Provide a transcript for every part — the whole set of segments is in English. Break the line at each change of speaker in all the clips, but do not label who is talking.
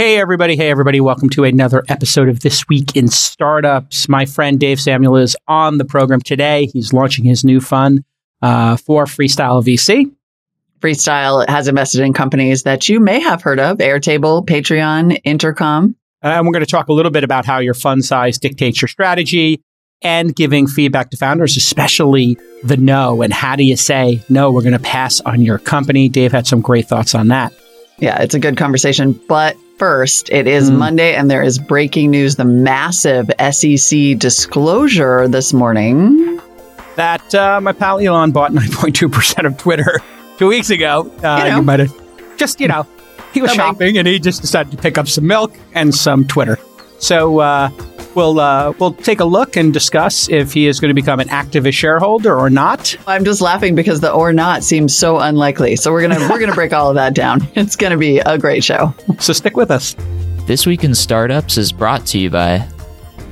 Hey, everybody. Hey, everybody. Welcome to another episode of This Week in Startups. My friend Dave Samuel is on the program today. He's launching his new fund uh, for Freestyle VC.
Freestyle has invested in companies that you may have heard of Airtable, Patreon, Intercom.
Uh, and we're going to talk a little bit about how your fund size dictates your strategy and giving feedback to founders, especially the no. And how do you say, no, we're going to pass on your company? Dave had some great thoughts on that.
Yeah, it's a good conversation. But first, it is mm. Monday and there is breaking news the massive SEC disclosure this morning.
That uh, my pal Elon bought 9.2% of Twitter two weeks ago. Uh, you, know. you might have just, you know, he was shopping and he just decided to pick up some milk and some Twitter. So uh, we'll uh, we'll take a look and discuss if he is going to become an activist shareholder or not.
I'm just laughing because the or not seems so unlikely. So we're gonna we're gonna break all of that down. It's gonna be a great show.
So stick with us.
This week in startups is brought to you by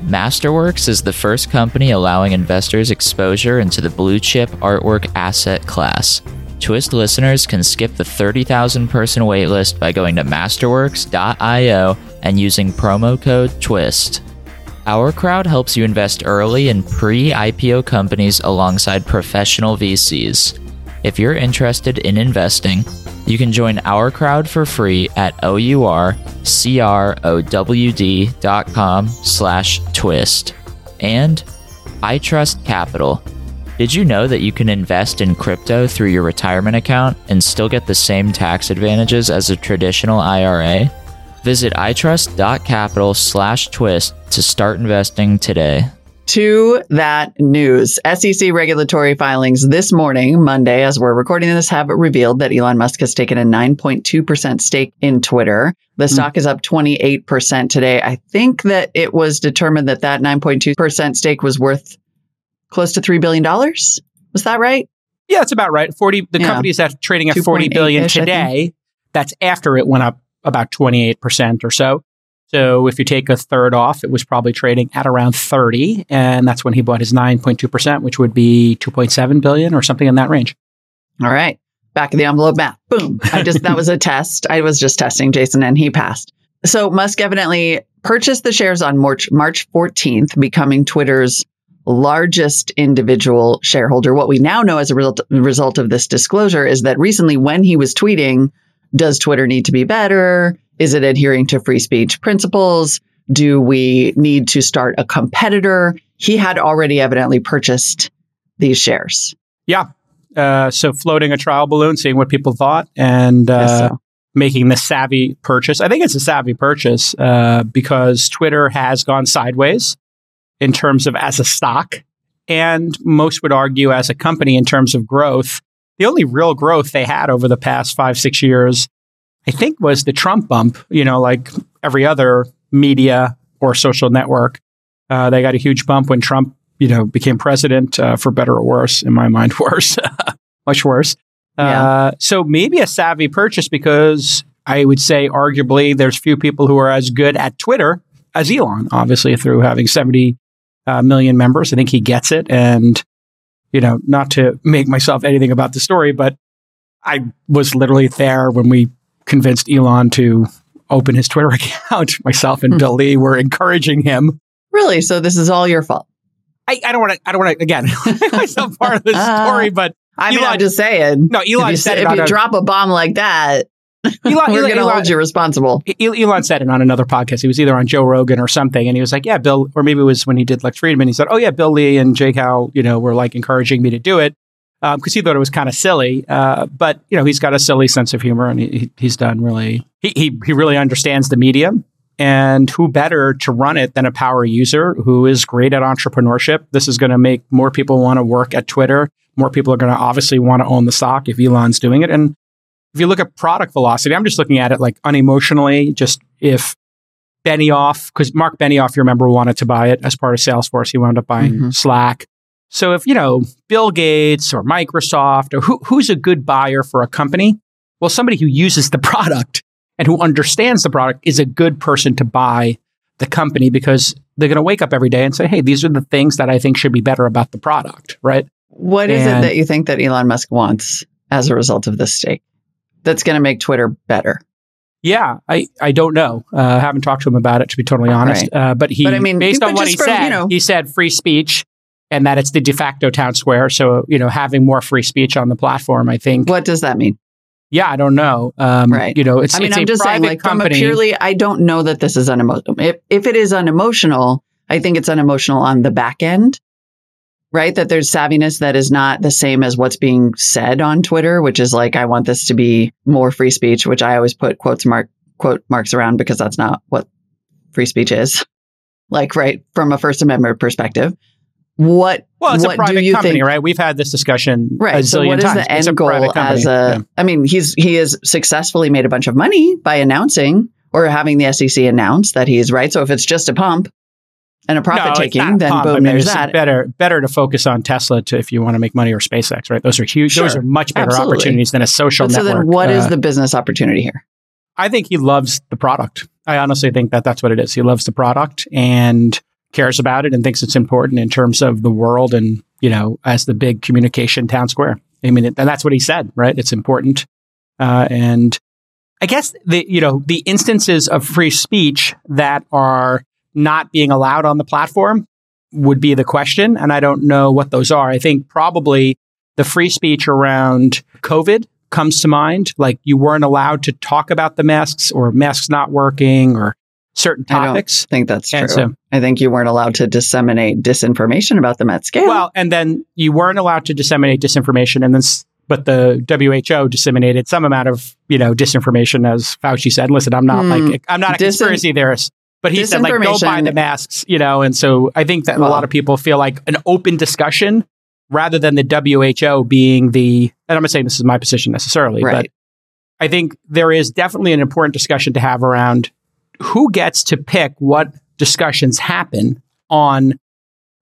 Masterworks is the first company allowing investors exposure into the blue chip artwork asset class. Twist listeners can skip the 30,000 person waitlist by going to masterworks.io and using promo code TWIST. Our Crowd helps you invest early in pre IPO companies alongside professional VCs. If you're interested in investing, you can join Our Crowd for free at OURCROWD.com slash twist. And iTrustCapital. Did you know that you can invest in crypto through your retirement account and still get the same tax advantages as a traditional IRA? Visit itrust.capital slash twist to start investing today.
To that news, SEC regulatory filings this morning, Monday, as we're recording this, have revealed that Elon Musk has taken a 9.2% stake in Twitter. The mm. stock is up 28% today. I think that it was determined that that 9.2% stake was worth close to $3 billion. Was that right?
Yeah, it's about right. 40, the yeah. company is at trading at 40 billion today. That's after it went up about 28% or so. So if you take a third off, it was probably trading at around 30. And that's when he bought his 9.2%, which would be 2.7 billion or something in that range.
All right. Back of the envelope math. Boom. I just, that was a test. I was just testing Jason and he passed. So Musk evidently purchased the shares on March, March 14th, becoming Twitter's largest individual shareholder. What we now know as a result, result of this disclosure is that recently when he was tweeting, does Twitter need to be better? Is it adhering to free speech principles? Do we need to start a competitor? He had already evidently purchased these shares.
Yeah. Uh, so floating a trial balloon, seeing what people thought, and uh, so. making the savvy purchase. I think it's a savvy purchase uh, because Twitter has gone sideways in terms of as a stock, and most would argue as a company in terms of growth the only real growth they had over the past five, six years, I think, was the Trump bump, you know, like every other media or social network. Uh, they got a huge bump when Trump, you know, became president, uh, for better or worse, in my mind, worse, much worse. Yeah. Uh, so maybe a savvy purchase because I would say arguably there's few people who are as good at Twitter as Elon, obviously through having 70 uh, million members. I think he gets it. And you know, not to make myself anything about the story, but I was literally there when we convinced Elon to open his Twitter account. Myself and hmm. Bill Lee were encouraging him.
Really? So this is all your fault?
I, I don't want to. I don't want to again make myself part of the story, but
I mean, Elon, I'm just saying.
No, Elon
if you,
said
if you
a,
drop a bomb like that, Elon, We're going to hold you responsible.
Elon said it on another podcast. He was either on Joe Rogan or something, and he was like, "Yeah, Bill," or maybe it was when he did Lex Fridman. He said, "Oh yeah, Bill Lee and J Cal, you know, were like encouraging me to do it because um, he thought it was kind of silly." Uh, but you know, he's got a silly sense of humor, and he, he's done really. He, he he really understands the medium, and who better to run it than a power user who is great at entrepreneurship? This is going to make more people want to work at Twitter. More people are going to obviously want to own the stock if Elon's doing it, and if you look at product velocity, I'm just looking at it like unemotionally, just if Benioff, because Mark Benioff, you remember, wanted to buy it as part of Salesforce. He wound up buying mm-hmm. Slack. So if, you know, Bill Gates or Microsoft or who, who's a good buyer for a company? Well, somebody who uses the product and who understands the product is a good person to buy the company because they're going to wake up every day and say, hey, these are the things that I think should be better about the product, right?
What is and, it that you think that Elon Musk wants as a result of this stake? That's going to make Twitter better?
Yeah, I, I don't know. Uh, I haven't talked to him about it to be totally honest. Right. Uh, but he,
but I mean,
based on what he from, said, you know, he said free speech and that it's the de facto town square. So you know, having more free speech on the platform, I think.
What does that mean?
Yeah, I don't know. Um, right. You know, it's.
I mean,
it's
I'm just saying, like,
company.
from a purely, I don't know that this is unemotional. If if it is unemotional, I think it's unemotional on the back end right? That there's savviness that is not the same as what's being said on Twitter, which is like, I want this to be more free speech, which I always put quotes mark, quote marks around because that's not what free speech is. Like, right. From a first amendment perspective. What,
well, it's
what
a private company, think, right? We've had this discussion.
Right. so what is
times.
the end goal as a, yeah. I mean, he's, he has successfully made a bunch of money by announcing or having the SEC announce that he's right. So if it's just a pump, and a profit no, taking, then boom, I mean, there's that.
Better, better to focus on Tesla to, if you want to make money or SpaceX, right? Those are huge. Sure. Those are much better Absolutely. opportunities than a social
but
network.
So then, what uh, is the business opportunity here?
I think he loves the product. I honestly think that that's what it is. He loves the product and cares about it and thinks it's important in terms of the world and you know as the big communication town square. I mean, it, and that's what he said, right? It's important, uh, and I guess the you know the instances of free speech that are not being allowed on the platform would be the question. And I don't know what those are. I think probably the free speech around COVID comes to mind. Like you weren't allowed to talk about the masks or masks not working or certain topics.
I think that's true. So, I think you weren't allowed to disseminate disinformation about them at scale.
Well, and then you weren't allowed to disseminate disinformation and then but the WHO disseminated some amount of, you know, disinformation as Fauci said. Listen, I'm not mm, like I'm not a conspiracy theorist. But he said, like, go buy the masks, you know. And so I think that well, a lot of people feel like an open discussion rather than the WHO being the, and I'm not saying this is my position necessarily, right. but I think there is definitely an important discussion to have around who gets to pick what discussions happen on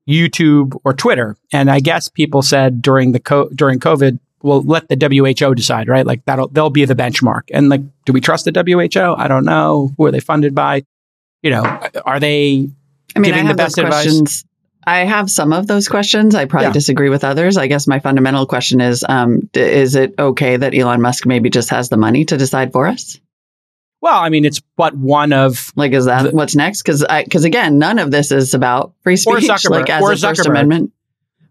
YouTube or Twitter. And I guess people said during the co- during COVID, well, let the WHO decide, right? Like that'll they'll be the benchmark. And like, do we trust the WHO? I don't know. Who are they funded by? You know, are they I mean, I have those
questions. I have some of those questions. I probably yeah. disagree with others. I guess my fundamental question is: um, Is it okay that Elon Musk maybe just has the money to decide for us?
Well, I mean, it's but one of
like is that the, what's next? Because because again, none of this is about free speech. Or
Zuckerberg,
like as
or
a First Amendment,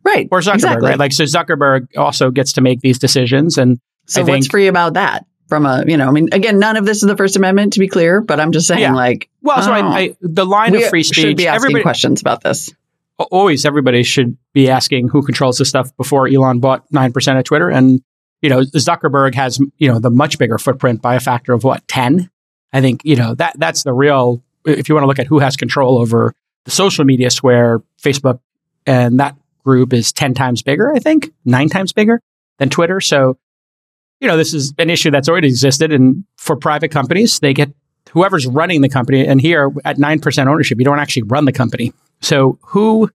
right?
Or Zuckerberg,
exactly.
right? Like so, Zuckerberg also gets to make these decisions, and
so
I
what's
think,
free about that? From a you know i mean again none of this is the first amendment to be clear but i'm just saying yeah. like
well so I, oh, I, the line of free speech
should be asking questions about this.
Always everybody should be asking who controls this stuff before elon bought 9% of twitter. And you know zuckerberg has you know the much bigger footprint by a factor of what 10 i think you know that that's the real if you want to look at who has control over the social media square facebook and that group is 10 times bigger i think 9 times bigger than twitter. So you know, this is an issue that's already existed. And for private companies, they get whoever's running the company. And here at 9% ownership, you don't actually run the company. So who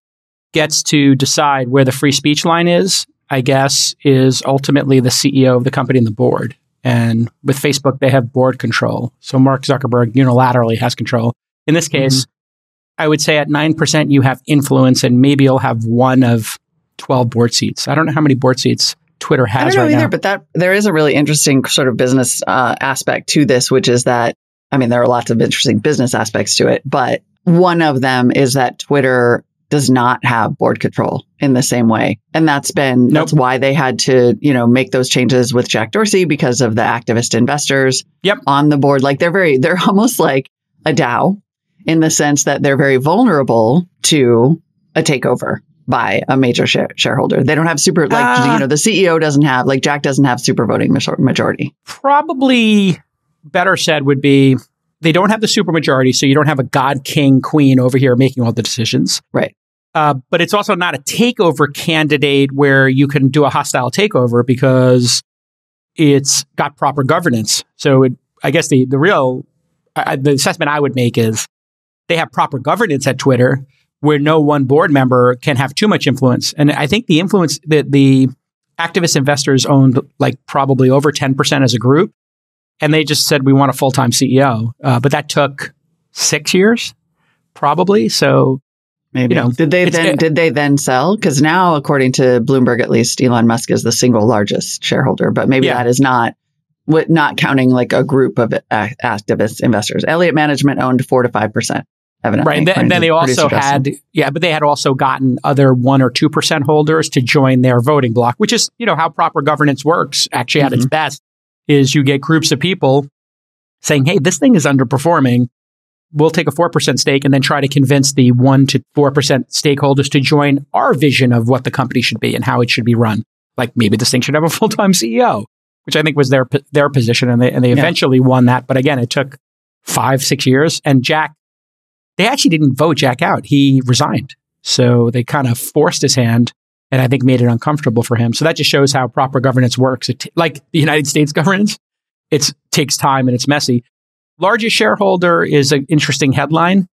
gets to decide where the free speech line is, I guess, is ultimately the CEO of the company and the board. And with Facebook, they have board control. So Mark Zuckerberg unilaterally has control. In this case, mm-hmm. I would say at 9%, you have influence and maybe you'll have one of 12 board seats. I don't know how many board seats Twitter has
I don't know
right
either,
now.
but that there is a really interesting sort of business uh, aspect to this, which is that I mean there are lots of interesting business aspects to it, but one of them is that Twitter does not have board control in the same way. And that's been nope. that's why they had to, you know, make those changes with Jack Dorsey because of the activist investors
yep.
on the board. Like they're very they're almost like a DAO in the sense that they're very vulnerable to a takeover by a major share, shareholder. They don't have super like uh, you know the CEO doesn't have like Jack doesn't have super voting majority.
Probably better said would be they don't have the super majority, so you don't have a god king queen over here making all the decisions.
Right.
Uh, but it's also not a takeover candidate where you can do a hostile takeover because it's got proper governance. So it, I guess the the real uh, the assessment I would make is they have proper governance at Twitter where no one board member can have too much influence. And I think the influence that the activist investors owned like probably over 10% as a group. And they just said, we want a full time CEO. Uh, but that took six years, probably. So
Maybe.
You know,
did they then did they then sell? Because now, according to Bloomberg, at least Elon Musk is the single largest shareholder. But maybe yeah. that is not with not counting like a group of activist investors. Elliott Management owned four to five percent. Evidently,
right, and, then, and then they also had, yeah, but they had also gotten other one or two percent holders to join their voting bloc, which is, you know, how proper governance works. Actually, at mm-hmm. its best, is you get groups of people saying, "Hey, this thing is underperforming. We'll take a four percent stake, and then try to convince the one to four percent stakeholders to join our vision of what the company should be and how it should be run. Like maybe this thing should have a full time CEO, which I think was their their position, and they and they yeah. eventually won that. But again, it took five six years, and Jack they actually didn't vote Jack out. He resigned. So they kind of forced his hand and I think made it uncomfortable for him. So that just shows how proper governance works. It, like the United States governance, it takes time and it's messy. Largest shareholder is an interesting headline.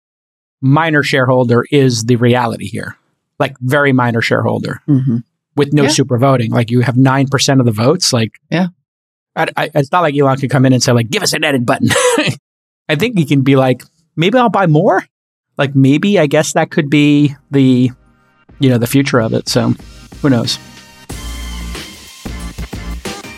Minor shareholder is the reality here. Like very minor shareholder mm-hmm. with no yeah. super voting. Like you have 9% of the votes. Like,
yeah.
I, I, it's not like Elon could come in and say like, give us an edit button. I think he can be like, maybe I'll buy more like maybe I guess that could be the you know the future of it. So who knows?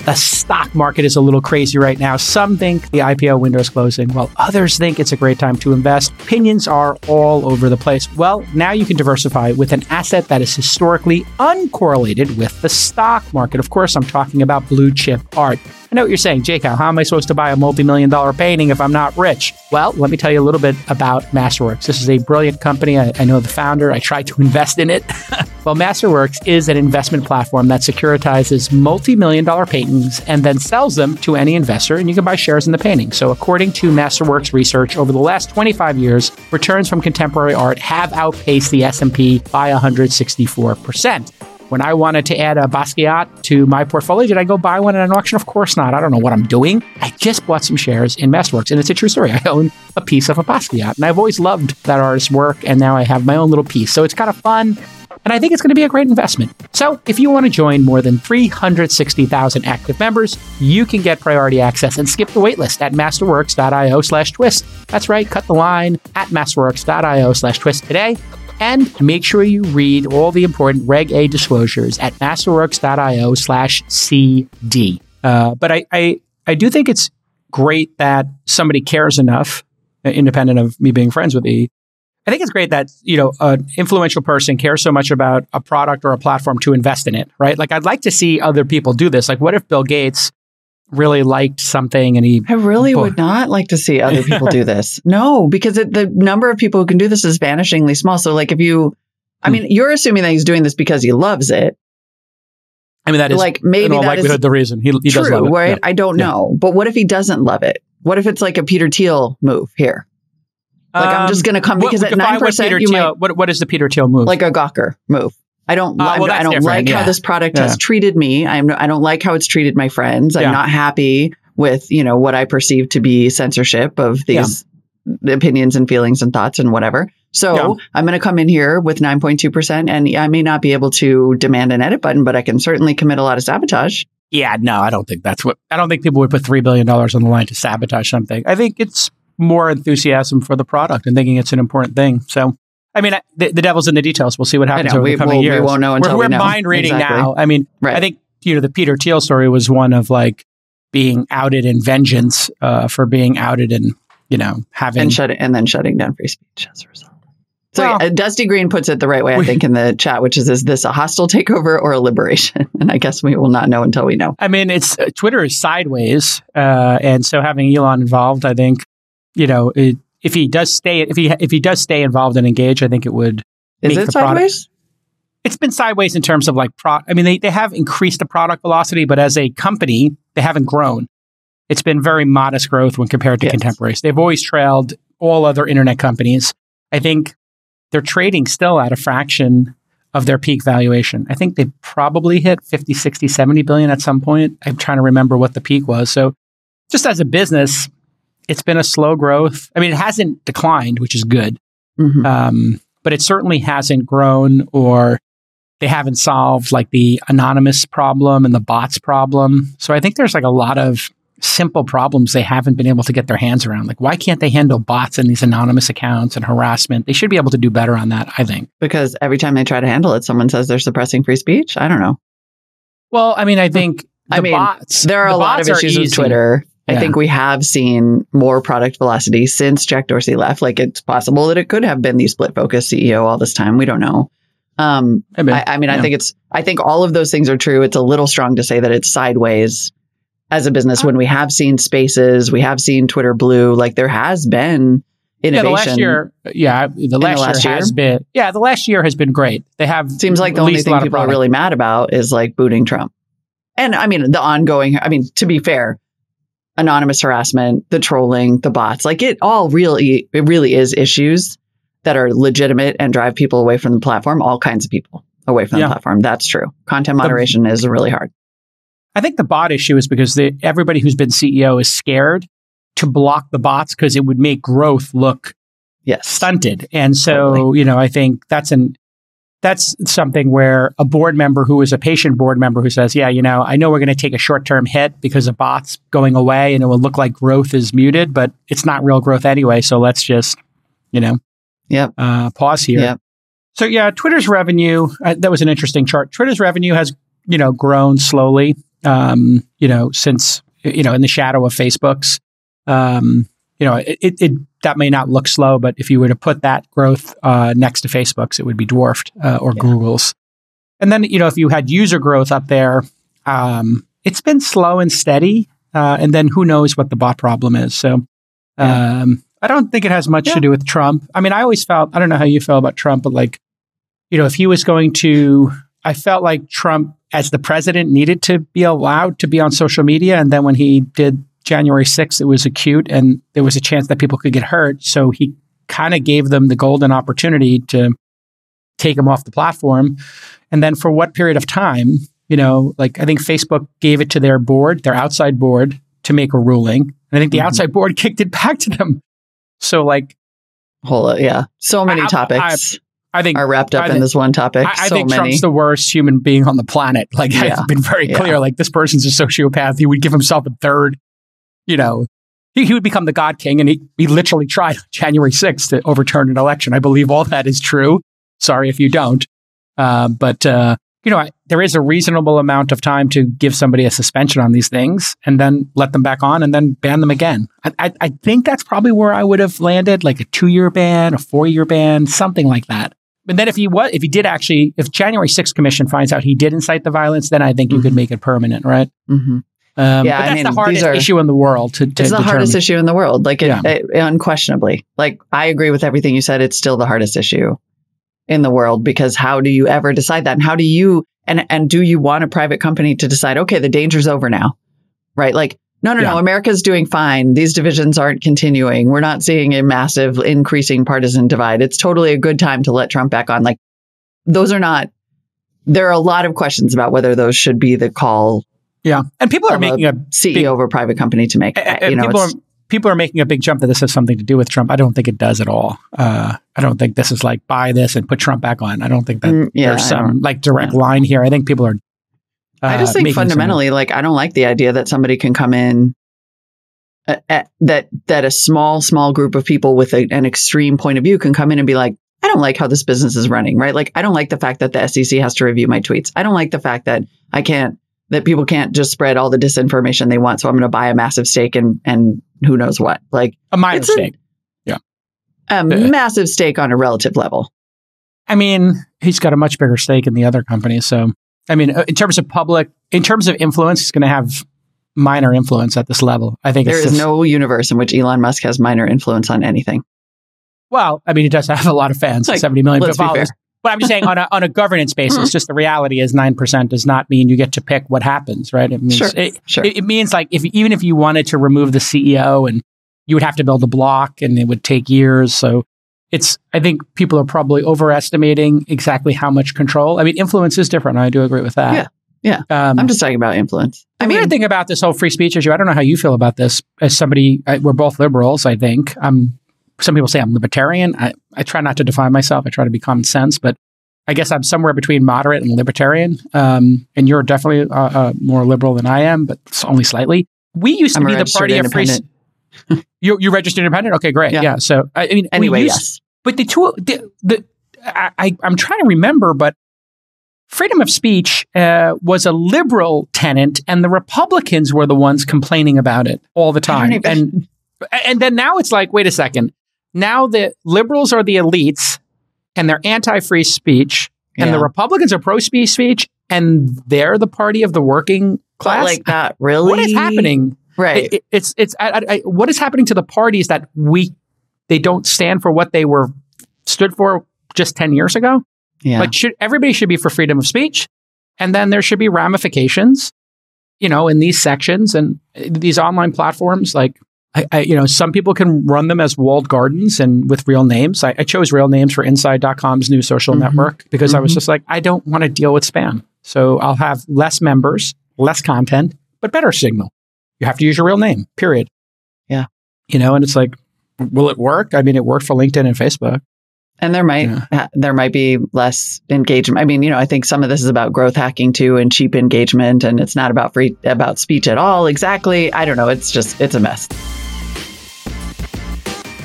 The stock market is a little crazy right now. Some think the IPO window is closing, while others think it's a great time to invest. Opinions are all over the place. Well, now you can diversify with an asset that is historically uncorrelated with the stock market. Of course, I'm talking about blue chip art. I know what you're saying, Jacob. How am I supposed to buy a multi million dollar painting if I'm not rich? Well, let me tell you a little bit about Masterworks. This is a brilliant company. I, I know the founder. I tried to invest in it. well, Masterworks is an investment platform that securitizes multi million dollar paintings and then sells them to any investor, and you can buy shares in the painting. So, according to Masterworks research, over the last 25 years, returns from contemporary art have outpaced the S&P by 164%. When I wanted to add a Basquiat to my portfolio, did I go buy one at an auction? Of course not. I don't know what I'm doing. I just bought some shares in Masterworks, and it's a true story. I own a piece of a Basquiat, and I've always loved that artist's work, and now I have my own little piece. So it's kind of fun, and I think it's going to be a great investment. So if you want to join more than 360,000 active members, you can get priority access and skip the waitlist at masterworks.io slash twist. That's right, cut the line at masterworks.io slash twist today and make sure you read all the important Reg A disclosures at masterworks.io slash CD. Uh, but I, I, I do think it's great that somebody cares enough, uh, independent of me being friends with E. I think it's great that, you know, an influential person cares so much about a product or a platform to invest in it, right? Like I'd like to see other people do this. Like what if Bill Gates really liked something and he
I really would not like to see other people do this. No, because it, the number of people who can do this is vanishingly small. So like if you I hmm. mean, you're assuming that he's doing this because he loves it.
I mean, that is like maybe in all likelihood the reason he, he
true,
does love it.
right? Yeah. I don't know, but what if he doesn't love it? What if it's like a Peter Thiel move here? Like um, I'm just going to come because what, at nine percent, you
Thiel,
might
what what is the Peter Thiel move?
Like a Gawker move. I don't. Uh, well, I don't like yeah. how this product yeah. has treated me. I'm. I don't like how it's treated my friends. I'm yeah. not happy with you know what I perceive to be censorship of these opinions and feelings and thoughts and whatever. So I'm going to come in here with 9.2 percent, and I may not be able to demand an edit button, but I can certainly commit a lot of sabotage.
Yeah, no, I don't think that's what. I don't think people would put three billion dollars on the line to sabotage something. I think it's more enthusiasm for the product and thinking it's an important thing. So I mean, the, the, devil's in the details. We'll see what happens over we, the coming
we'll,
years.
We won't know until
we're,
we're
we
know.
mind reading exactly. now. I mean, right. I think you know the Peter Thiel story was one of like being outed in vengeance uh, for being outed and you know having
and shutting and then shutting down free speech as a result. So well, uh, Dusty Green puts it the right way, I think, in the chat, which is: Is this a hostile takeover or a liberation? And I guess we will not know until we know.
I mean, it's uh, Twitter is sideways, uh, and so having Elon involved, I think, you know, it, if he does stay, if he if he does stay involved and engage, I think it would.
Is it sideways?
Product, it's been sideways in terms of like pro. I mean, they they have increased the product velocity, but as a company, they haven't grown. It's been very modest growth when compared to yes. contemporaries. They've always trailed all other internet companies. I think they're trading still at a fraction of their peak valuation. I think they probably hit 50, 60, 70 billion at some point. I'm trying to remember what the peak was. So just as a business, it's been a slow growth. I mean, it hasn't declined, which is good. Mm-hmm. Um, but it certainly hasn't grown or they haven't solved like the anonymous problem and the bots problem. So I think there's like a lot of simple problems they haven't been able to get their hands around. Like, why can't they handle bots and these anonymous accounts and harassment? They should be able to do better on that, I think.
Because every time they try to handle it, someone says they're suppressing free speech. I don't know.
Well, I mean, I think
I mean,
bots,
there are a lot of issues with. Twitter. I
Yeah.
think we have seen more product velocity since Jack Dorsey left. Like it's possible that it could have been the split focus CEO all this time. We don't know. Um,
Maybe.
I, I mean, I think it's, I think all of those things are true. It's a little strong to say that it's sideways as a business when we have seen spaces, we have seen Twitter Blue. Like there has been innovation.
yeah, the last year, yeah, the last,
last
year
year?
has been, yeah, the last year has been great. They have
Seems like the only thing people are really mad about is like booting Trump. And I mean, the ongoing, I mean, to be fair, anonymous harassment, the trolling, the bots, like it all really, it really is issues that are legitimate and drive people away from the platform, all kinds of people away from
Yeah.
the platform. That's true. Content
The-
moderation is really hard.
I think the bot issue is because the, everybody who's been CEO is scared to block the bots because it would make growth look
Yes.
stunted. And so,
Totally.
you know, I think that's an that's something where a board member who is a patient board member who says, "Yeah, you know, I know we're going to take a short-term hit because of bots going away and it will look like growth is muted, but it's not real growth anyway, so let's just, you know,
Yep.
uh, pause here."
Yep.
So yeah, Twitter's revenue uh, that was an interesting chart. Twitter's revenue has, you know, grown slowly um, you know, since you know, in the shadow of Facebook's um, you know, it, it that may not look slow, but if you were to put that growth uh, next to Facebook's, it would be dwarfed uh, or
Yeah.
Google's. And then you know, if you had user growth up there, um, it's been slow and steady. Uh, and then who knows what the bot problem is? So
Yeah.
um, I don't think it has much
Yeah.
to do with Trump. I mean, I always felt I don't know how you feel about Trump, but like, you know, if he was going to, I felt like Trump as the president needed to be allowed to be on social media, and then when he did January 6th, it was acute and there was a chance that people could get hurt. So he kind of gave them the golden opportunity to take him off the platform. And then for what period of time, you know, like I think Facebook gave it to their board, their outside board, to make a ruling. And I think the
Mhm.
outside board kicked it back to them. So, like,
Whole, yeah. So many
I- I-
topics
I think
are wrapped up
I
in this one topic.
I, I
so
think
many.
Trump's the worst human being on the planet. Like
Yeah.
I've been very
Yeah.
clear. Like this person's a sociopath. He would give himself a third. You know, he, he would become the God King, and he he literally tried on January sixth to overturn an election. I believe all that is true. Sorry if you don't. Uh, but uh, you know, I, there is a reasonable amount of time to give somebody a suspension on these things, and then let them back on, and then ban them again. I, I, I think that's probably where I would have landed, like a two-year ban, a four-year ban, something like that. And then if he was, if he did actually, if January 6th commission finds out he did incite the violence, then I think you could
Mhm.
make it permanent, right?
Mhm.
Um,
Yeah, I
that's
mean,
the hardest
are-
issue in the world to, to
It's the
determine.
hardest issue in the world. Like, it,
Yeah.
it- unquestionably. Like, I agree with everything you said. It's still the hardest issue in the world because how do you ever decide that? And how do you, and, and do you want a private company to decide, okay, the danger's over now? Right? Like, no, no,
Yeah.
no, America's doing fine. These divisions aren't continuing. We're not seeing a massive increasing partisan divide. It's totally a good time to let Trump back on. Like, those are not, there are a lot of questions about whether those should be the call
Yeah, and people are
a
making a
CEO
Big-
of a private company to make.
Uh, uh,
you know,
people are people are making a big jump that this has something to do with Trump. I don't think it does at all. Uh, I don't think this is like buy this and put Trump back on. I don't think that
Mm, yeah,
there's some like direct
yeah.
line here. I think people are. Uh,
I just think
making some-
fundamentally, like, I don't like the idea that somebody can come in, uh, uh, that that a small, small group of people with a, an extreme point of view can come in and be like, I don't like how this business is running, right? Like, I don't like the fact that the SEC has to review my tweets. I don't like the fact that I can't, that people can't just spread all the disinformation they want. So I'm going to buy a massive stake and and who knows what, like
a minor
a-
stake.
a massive stake on a relative level.
I mean, he's got a much bigger stake in the other companies. So, I mean, uh, in terms of public, in terms of influence, he's going to have minor influence at this level. I think
There is
just-
no universe in which Elon Musk has minor influence on anything.
Well, I mean, he does have a lot of fans,
Like,
70 million
let's be
followers. But I'm just saying, on a, on a governance basis, just the reality is 9% does not mean you get to pick what happens, right? It means,
Sure,
it,
sure.
it, it means like if even if you wanted to remove the CEO and you would have to build a block and it would take years. So it's, I think people are probably overestimating exactly how much control. I mean, influence is different. I do agree with that.
Yeah,
Um,
I'm just talking about influence. I mean,
weird thing about this whole free speech issue, I don't know how you feel about this. As somebody, I, we're both liberals, I think. Um, some people say I'm libertarian. I, I try not to define myself. I try to be common sense, but I guess I'm somewhere between moderate and libertarian. Um, and you're definitely uh, uh, more liberal than I am, but only slightly. We used to
I'm
be the party of free. You you registered independent? Okay, great.
Yeah.
Yeah. So I, I mean, we
Anyway,
used-
yes.
but the two, the, the I, I, I'm trying to remember, but freedom of speech uh, was a liberal tenant, and the Republicans were the ones complaining about it all the time.
even-
And and then now it's like, wait a second. Now the liberals are the elites, and they're anti-free speech, and the Republicans are pro-free speech, and they're the party of the working class.
like that, really?
what is happening?
Right.
It- it- it's it's I, I, I- what is happening to the parties that we they don't stand for what they were stood for just ten years ago.
yeah.
Like, should everybody should be for freedom of speech, and then there should be ramifications, you know, in these sections and uh, these online platforms. Like, I, I you know, some people can run them as walled gardens and with real names. I, I chose real names for Inside.com's new social
Mhm.
network because I was
Mhm.
just like, I don't want to deal with spam, so I'll have less members, less content, but better signal. You have to use your real name. Period.
Yeah.
You know, and it's like, will it work? I mean, it worked for LinkedIn and Facebook.
And there might
Yeah.
ha- there might be less engagement. I mean, you know, I think some of this is about growth hacking too and cheap engagement, and it's not about free about speech at all. Exactly. I don't know. It's just it's a mess.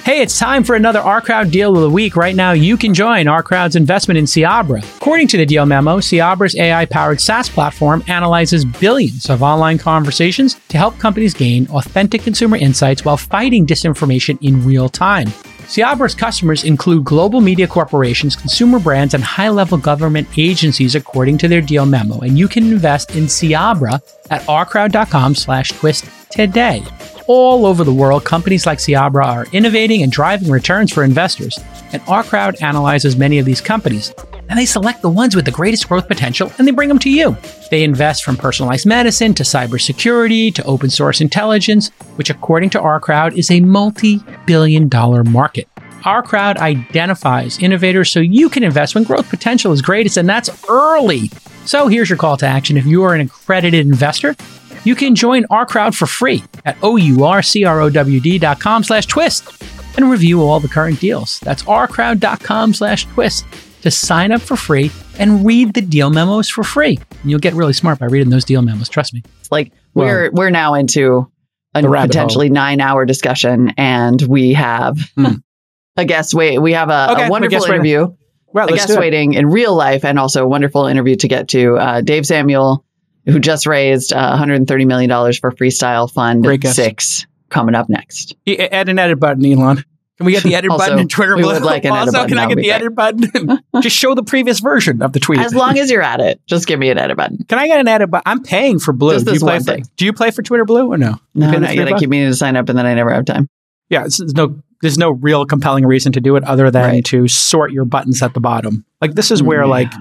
Hey, it's time for another Our Crowd deal of the week. Right now, you can join Our Crowd's investment in Cyabra. According to the deal memo, Cyabra's AI powered SaaS platform analyzes billions of online conversations to help companies gain authentic consumer insights while fighting disinformation in real time. Cyabra's customers include global media corporations, consumer brands, and high level government agencies, according to their deal memo. And you can invest in Cyabra at ourcrowd.com slash twist today. All over the world, companies like Cyabra are innovating and driving returns for investors. And our crowd analyzes many of these companies. And they select the ones with the greatest growth potential and they bring them to you. They invest from personalized medicine to cybersecurity to open source intelligence, which, according to our crowd, is a multi billion dollar market. Our crowd identifies innovators so you can invest when growth potential is greatest, and that's early. So here's your call to action. If you are an accredited investor, you can join our crowd for free at OURCROWD.com slash twist and review all the current deals. That's ourcrowd.com slash twist to sign up for free and read the deal memos for free. And you'll get really smart by reading those deal memos. Trust me.
It's like
Well,
we're we're now into a
the rabbit
potentially nine hour discussion, and we have
Hmm.
a guest wait. We have a,
Okay,
a
a
wonderful
guest waiting.
interview.
Well,
a guest waiting in real life, and also a wonderful interview to get to. Uh, Dave Samuel, who just raised uh, 130 million dollars for Freestyle Fund Six, coming up next.
Add an edit button, Elon. Can we get the edit
Also,
button in Twitter? Blue?
like an edit
also,
button.
can I get the
be
edit button? Just show the previous version of the tweet.
As long as you're at it, just give me an edit button.
Can I get an edit button? I'm paying for Blue.
Just
do you play for. Do you play for Twitter Blue or no?
No,
You pay the
not
three
yet. I keep meaning to sign up, and then I never have time.
Yeah, it's, there's no there's no real compelling reason to do it other than
Right.
to sort your buttons at the bottom. Like this is where
Yeah.
like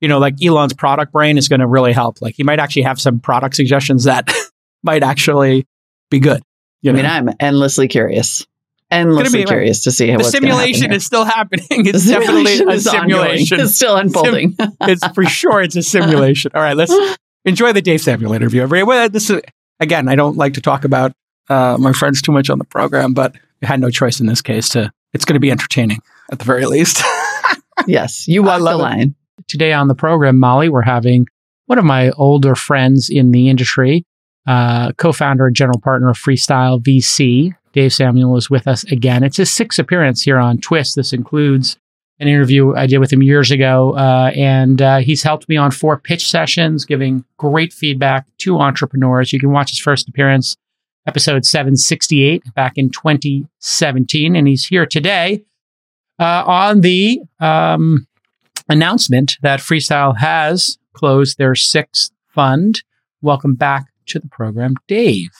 you know like Elon's product brain is going to really help. Like he might actually have some product suggestions that might actually be good. You
I
know?
mean, I'm endlessly curious, endlessly
be,
curious to see how
the
what's gonna happen
simulation is still happening. It's definitely a
ongoing.
simulation.
It's still unfolding.
it's for sure it's a simulation. All right, let's enjoy the Dave Samuel interview. Everybody, well, this is again. I don't like to talk about uh, my friends too much on the program, but I had no choice in this case. To it's going to be entertaining at the very least.
yes, you walk the
it.
line.
Today on the program, Molly, we're having one of my older friends in the industry, uh, co-founder and general partner of Freestyle VC. Dave Samuel is with us again. It's his sixth appearance here on Twist. This includes an interview I did with him years ago, uh, and uh, he's helped me on four pitch sessions, giving great feedback to entrepreneurs. You can watch his first appearance, episode 768, back in 2017, and he's here today uh, on the um, announcement that Freestyle has closed their sixth fund. Welcome back to the program, Dave.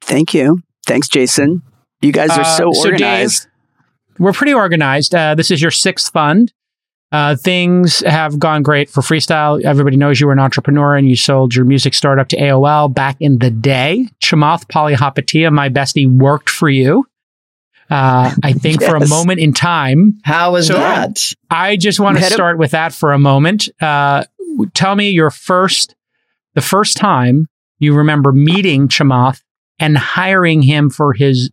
Thank you. Thanks, Jason. You guys are
Uh,
so
so
organized.
We're pretty organized. Uh, this is your sixth fund. Uh, things have gone great for freestyle. Everybody knows you were an entrepreneur and you sold your music startup to AOL back in the day. Chamath Palihapitiya, my bestie, worked for you. Uh, I think for a moment in time,
How was
So-
that?
I just want to
Head of-
start with that for a moment. Uh, tell me your first, the first time you remember meeting Chamath and hiring him for his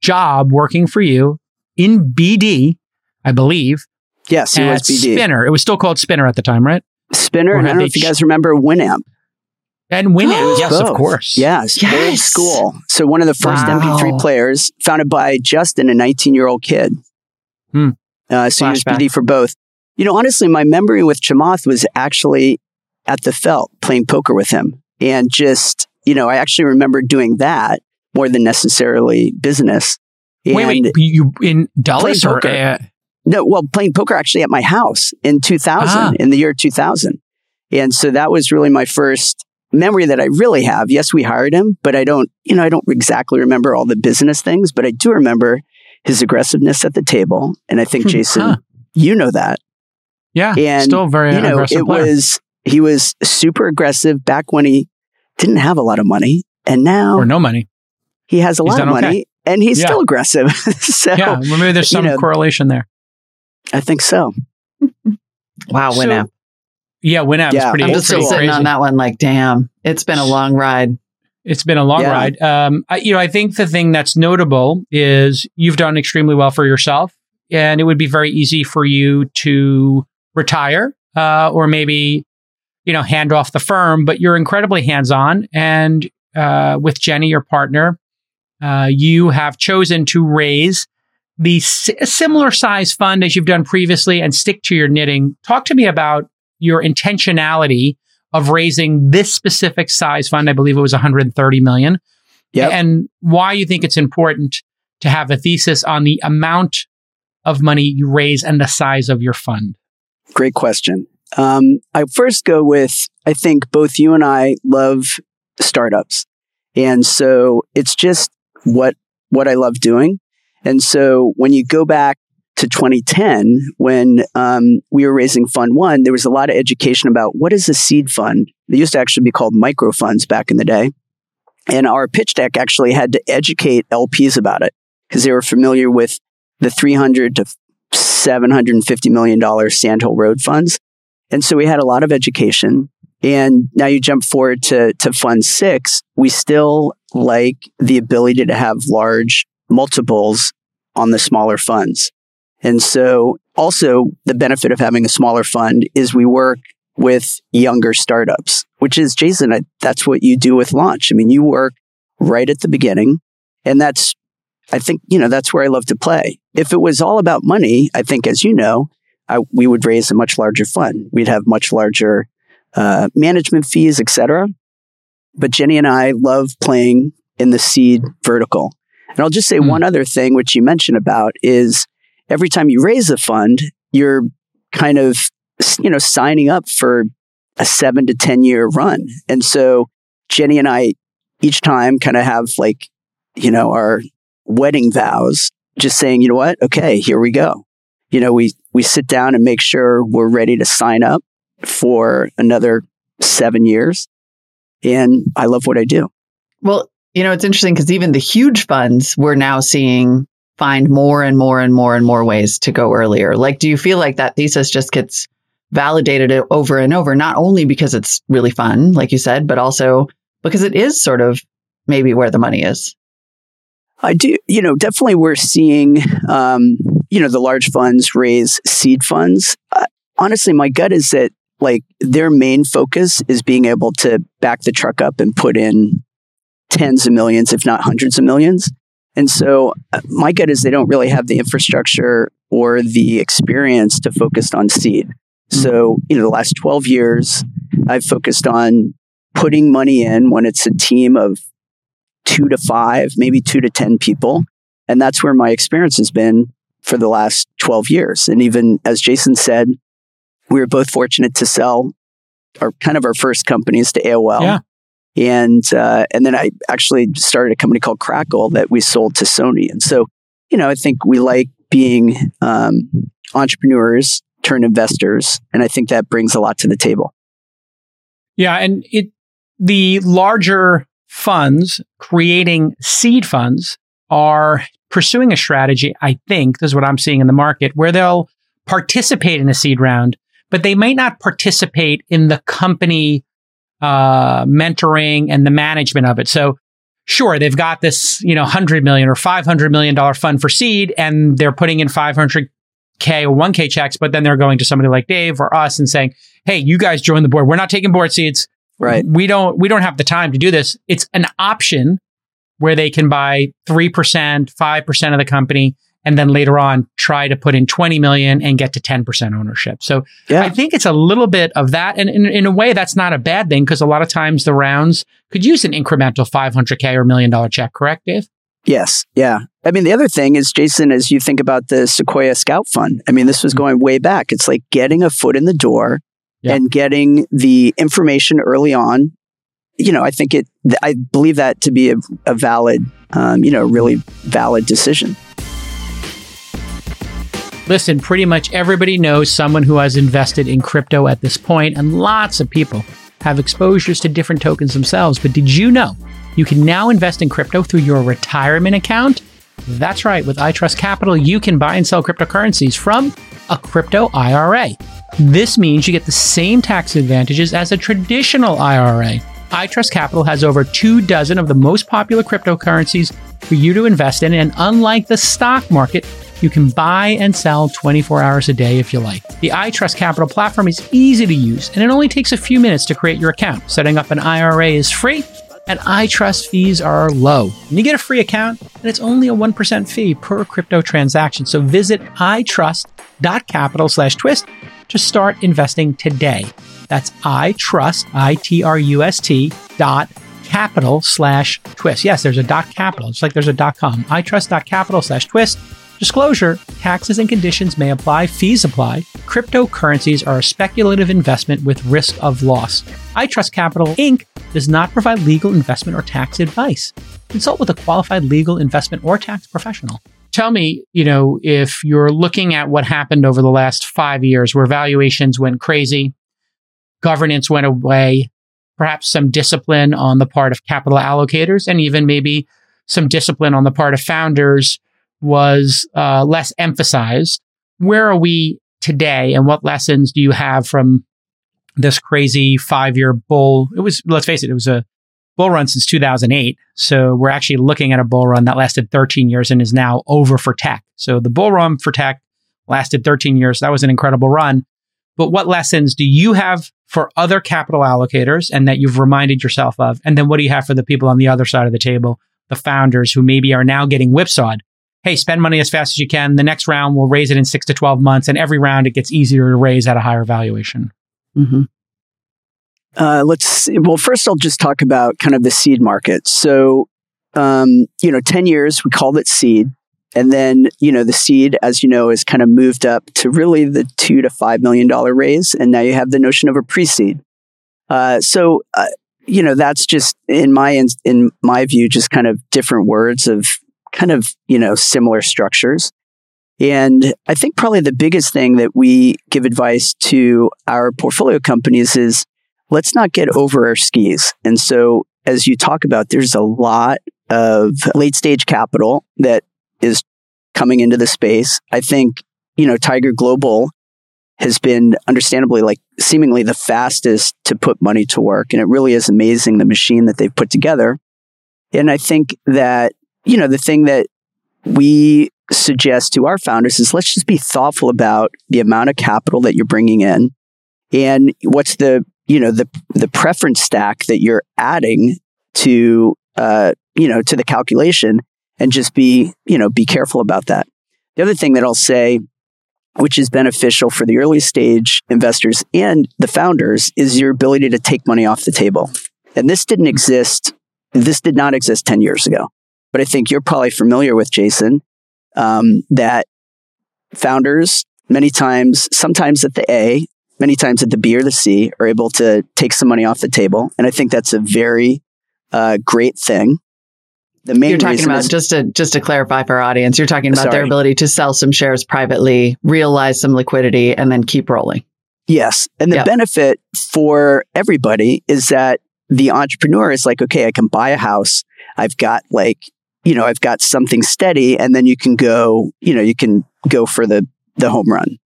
job working for you in BD, I believe,
yes, it was BD.
Spinner. It was still called Spinner at the time, right?
Spinner, I don't know if you guys remember Winamp.
And Winamp, yes, of course.
Yes, old school. So one of the first
Wow.
MP3 players founded by Justin, a 19 year old kid.
Hmm.
Uh, so he was BD for both. You know, honestly, my memory with Chamath was actually at the Felt playing poker with him. And just, you know, I actually remember doing that more than necessarily business.
And wait, wait, you in Dulles or? Uh,
no, well, playing poker actually at my house in 2000, ah. in the year 2000. And so that was really my first memory that I really have. Yes, we hired him, but I don't, you know, I don't exactly remember all the business things, but I do remember his aggressiveness at the table. And I think, hmm, Jason, huh. you know that.
Yeah. And, still very you know, aggressive.
It
player.
was, he was super aggressive back when he didn't have a lot of money. And now,
or no money,
he has a he's lot of money okay. and he's yeah. still aggressive. so,
yeah, well, maybe there's some you know, correlation there.
I think so.
wow, Winamp. So,
yeah, Winamp yeah, is pretty.
I'm just
still
sitting
crazy.
on that one, like, damn, it's been a long ride.
It's been a long yeah. ride. Um, I, you know, I think the thing that's notable is you've done extremely well for yourself, and it would be very easy for you to retire uh, or maybe you know hand off the firm. But you're incredibly hands on, and uh, with Jenny, your partner, uh, you have chosen to raise the s- similar size fund as you've done previously and stick to your knitting. Talk to me about your intentionality of raising this specific size fund. I believe it was 130 million.
Yep.
And why you think it's important to have a thesis on the amount of money you raise and the size of your fund.
Great question. Um, I first go with I think both you and I love startups. And so it's just what what I love doing. And so when you go back to 2010, when um, we were raising Fund One, there was a lot of education about what is a seed fund. They used to actually be called micro funds back in the day. And our pitch deck actually had to educate LPs about it because they were familiar with the 300 to 750 million dollar Sand Hill Road funds. And so we had a lot of education. And now you jump forward to, to Fund Six, we still like the ability to have large multiples on the smaller funds. And so also the benefit of having a smaller fund is we work with younger startups, which is Jason, I, that's what you do with launch. I mean, you work right at the beginning and that's, I think, you know, that's where I love to play. If it was all about money, I think, as you know, I, we would raise a much larger fund. We'd have much larger uh, management fees, etc. But Jenny and I love playing in the seed vertical. And I'll just say mm. one other thing, which you mentioned about is every time you raise a fund, you're kind of, you know, signing up for a seven to 10 year run. And so Jenny and I each time kind of have like, you know, our wedding vows, just saying, you know what? Okay, here we go. You know, we, we sit down and make sure we're ready to sign up for another seven years. And I love what I do.
Well, you know, it's interesting because even the huge funds we're now seeing find more and more and more and more ways to go earlier. Like, do you feel like that thesis just gets validated over and over, not only because it's really fun, like you said, but also because it is sort of maybe where the money is?
I do, you know, definitely we're seeing, um, you know, the large funds raise seed funds. Uh, honestly, my gut is that like their main focus is being able to back the truck up and put in tens of millions, if not hundreds of millions. And so uh, my gut is they don't really have the infrastructure or the experience to focus on seed. So, you know, the last 12 years, I've focused on putting money in when it's a team of two to five, maybe two to 10 people. And that's where my experience has been for the last 12 years. And even as Jason said, we were both fortunate to sell our kind of our first companies to AOL.
Yeah.
And uh, and then I actually started a company called Crackle that we sold to Sony. And so, you know, I think we like being um, entrepreneurs turn investors, and I think that brings a lot to the table.
Yeah, and it the larger funds creating seed funds are pursuing a strategy. I think this is what I'm seeing in the market where they'll participate in a seed round, but they might not participate in the company uh, mentoring and the management of it. So sure, they've got this, you know, 100 million or 500 million dollar fund for seed and they're putting in 500k or 1k checks, but then they're going to somebody like Dave or us and saying, "Hey, you guys join the board. We're not taking board seats.
Right.
We don't we don't have the time to do this. It's an option where they can buy 3%, 5% of the company and then later on try to put in 20 million and get to 10% ownership. So yeah. I think it's a little bit of that. And in, in a way, that's not a bad thing because a lot of times the rounds could use an incremental 500K or million dollar check, correct, Dave?
Yes. Yeah. I mean, the other thing is, Jason, as you think about the Sequoia Scout Fund, I mean, this was mm-hmm. going way back. It's like getting a foot in the door yeah. and getting the information early on. You know, I think it, I believe that to be a, a valid, um, you know, really valid decision.
Listen, pretty much everybody knows someone who has invested in crypto at this point, and lots of people have exposures to different tokens themselves. But did you know you can now invest in crypto through your retirement account? That's right. With iTrustCapital, you can buy and sell cryptocurrencies from a crypto IRA. This means you get the same tax advantages as a traditional IRA. iTrustCapital has over two dozen of the most popular cryptocurrencies for you to invest in, and unlike the stock market, you can buy and sell 24 hours a day if you like. The iTrustCapital platform is easy to use and it only takes a few minutes to create your account. Setting up an IRA is free and iTrust fees are low. And you get a free account and it's only a 1% fee per crypto transaction. So visit itrust.capital slash twist to start investing today. That's itrust, I-T-R-U-S-T dot capital slash twist. Yes, there's a dot capital. It's like there's a dot com. itrust.capital slash twist Disclosure taxes and conditions may apply, fees apply. Cryptocurrencies are a speculative investment with risk of loss. iTrustCapital Inc. does not provide legal investment or tax advice. Consult with a qualified legal investment or tax professional. Tell me, you know, if you're looking at what happened over the last five years where valuations went crazy, governance went away, perhaps some discipline on the part of capital allocators, and even maybe some discipline on the part of founders was uh, less emphasized. Where are we today, and what lessons do you have from this crazy five-year bull? It was, let's face it, it was a bull run since 2008. So we're actually looking at a bull run that lasted 13 years and is now over for tech. So the bull run for tech lasted 13 years. That was an incredible run. But what lessons do you have for other capital allocators and that you've reminded yourself of? And then what do you have for the people on the other side of the table, the founders who maybe are now getting whipsawed hey, spend money as fast as you can. The next round, we'll raise it in six to 12 months. And every round, it gets easier to raise at a higher valuation.
Mm-hmm. Uh, let's see. well. First, I'll just talk about kind of the seed market. So, um, you know, ten years we called it seed, and then you know the seed, as you know, is kind of moved up to really the two to five million dollar raise, and now you have the notion of a pre-seed. Uh, so, uh, you know, that's just in my in, in my view, just kind of different words of kind of, you know, similar structures. And I think probably the biggest thing that we give advice to our portfolio companies is let's not get over our skis. And so, as you talk about, there's a lot of late stage capital that is coming into the space. I think, you know, Tiger Global has been understandably like seemingly the fastest to put money to work. And it really is amazing the machine that they've put together. And I think that you know, the thing that we suggest to our founders is let's just be thoughtful about the amount of capital that you're bringing in and what's the, you know, the, the preference stack that you're adding to, uh, you know, to the calculation and just be, you know, be careful about that. The other thing that I'll say, which is beneficial for the early stage investors and the founders, is your ability to take money off the table. And this didn't exist. This did not exist 10 years ago but I think you're probably familiar with Jason, um, that founders many times, sometimes at the A, many times at the B or the C, are able to take some money off the table. And I think that's a very uh, great thing.
The main you're talking about is, just to just to clarify for our audience, you're talking about sorry. their ability to sell some shares privately, realize some liquidity, and then keep rolling.
Yes, and the yep. benefit for everybody is that the entrepreneur is like, okay, I can buy a house. I've got like you know, I've got something steady and then you can go, you know, you can go for the, the home run.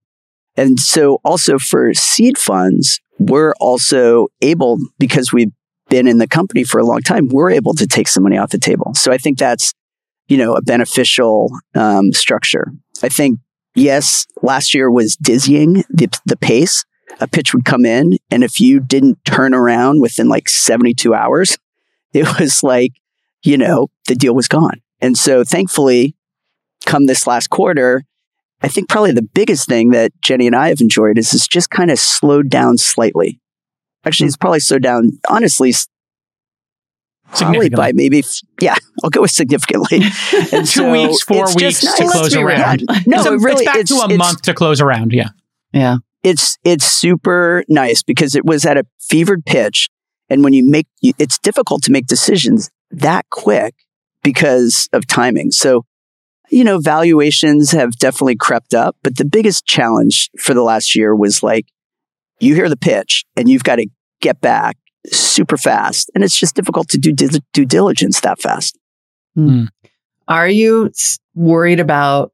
And so also for seed funds, we're also able, because we've been in the company for a long time, we're able to take some money off the table. So I think that's, you know, a beneficial um, structure. I think, yes, last year was dizzying, the, the pace. A pitch would come in, and if you didn't turn around within like 72 hours, it was like, you know, the deal was gone. And so thankfully, come this last quarter, I think probably the biggest thing that Jenny and I have enjoyed is it's just kind of slowed down slightly. Actually, it's hmm. probably slowed down, honestly, probably by maybe, yeah, I'll go with significantly.
Two so weeks, four weeks nice. to close around.
No, it's,
a,
really,
it's back it's, to a month to close around. Yeah.
Yeah.
It's, it's super nice because it was at a fevered pitch. And when you make, it's difficult to make decisions that quick because of timing. So, you know, valuations have definitely crept up, but the biggest challenge for the last year was like, you hear the pitch and you've got to get back super fast. And it's just difficult to do due diligence that fast.
Mm. Are you worried about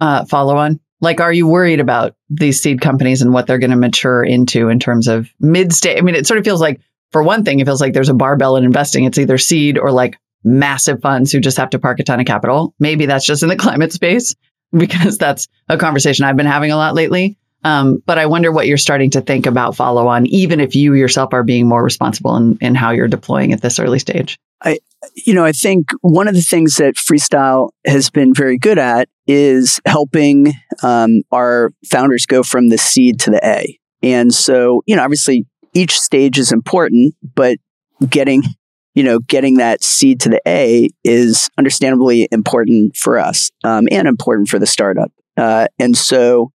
uh, follow on? Like, are you worried about these seed companies and what they're going to mature into in terms of mid stage? I mean, it sort of feels like, for one thing, it feels like there's a barbell in investing. It's either seed or like massive funds who just have to park a ton of capital. Maybe that's just in the climate space because that's a conversation I've been having a lot lately. Um, but I wonder what you're starting to think about follow on, even if you yourself are being more responsible in, in how you're deploying at this early stage.
I, you know, I think one of the things that Freestyle has been very good at is helping um, our founders go from the seed to the A. And so, you know, obviously each stage is important, but getting, you know, getting that seed to the A is understandably important for us um, and important for the startup. Uh, and so,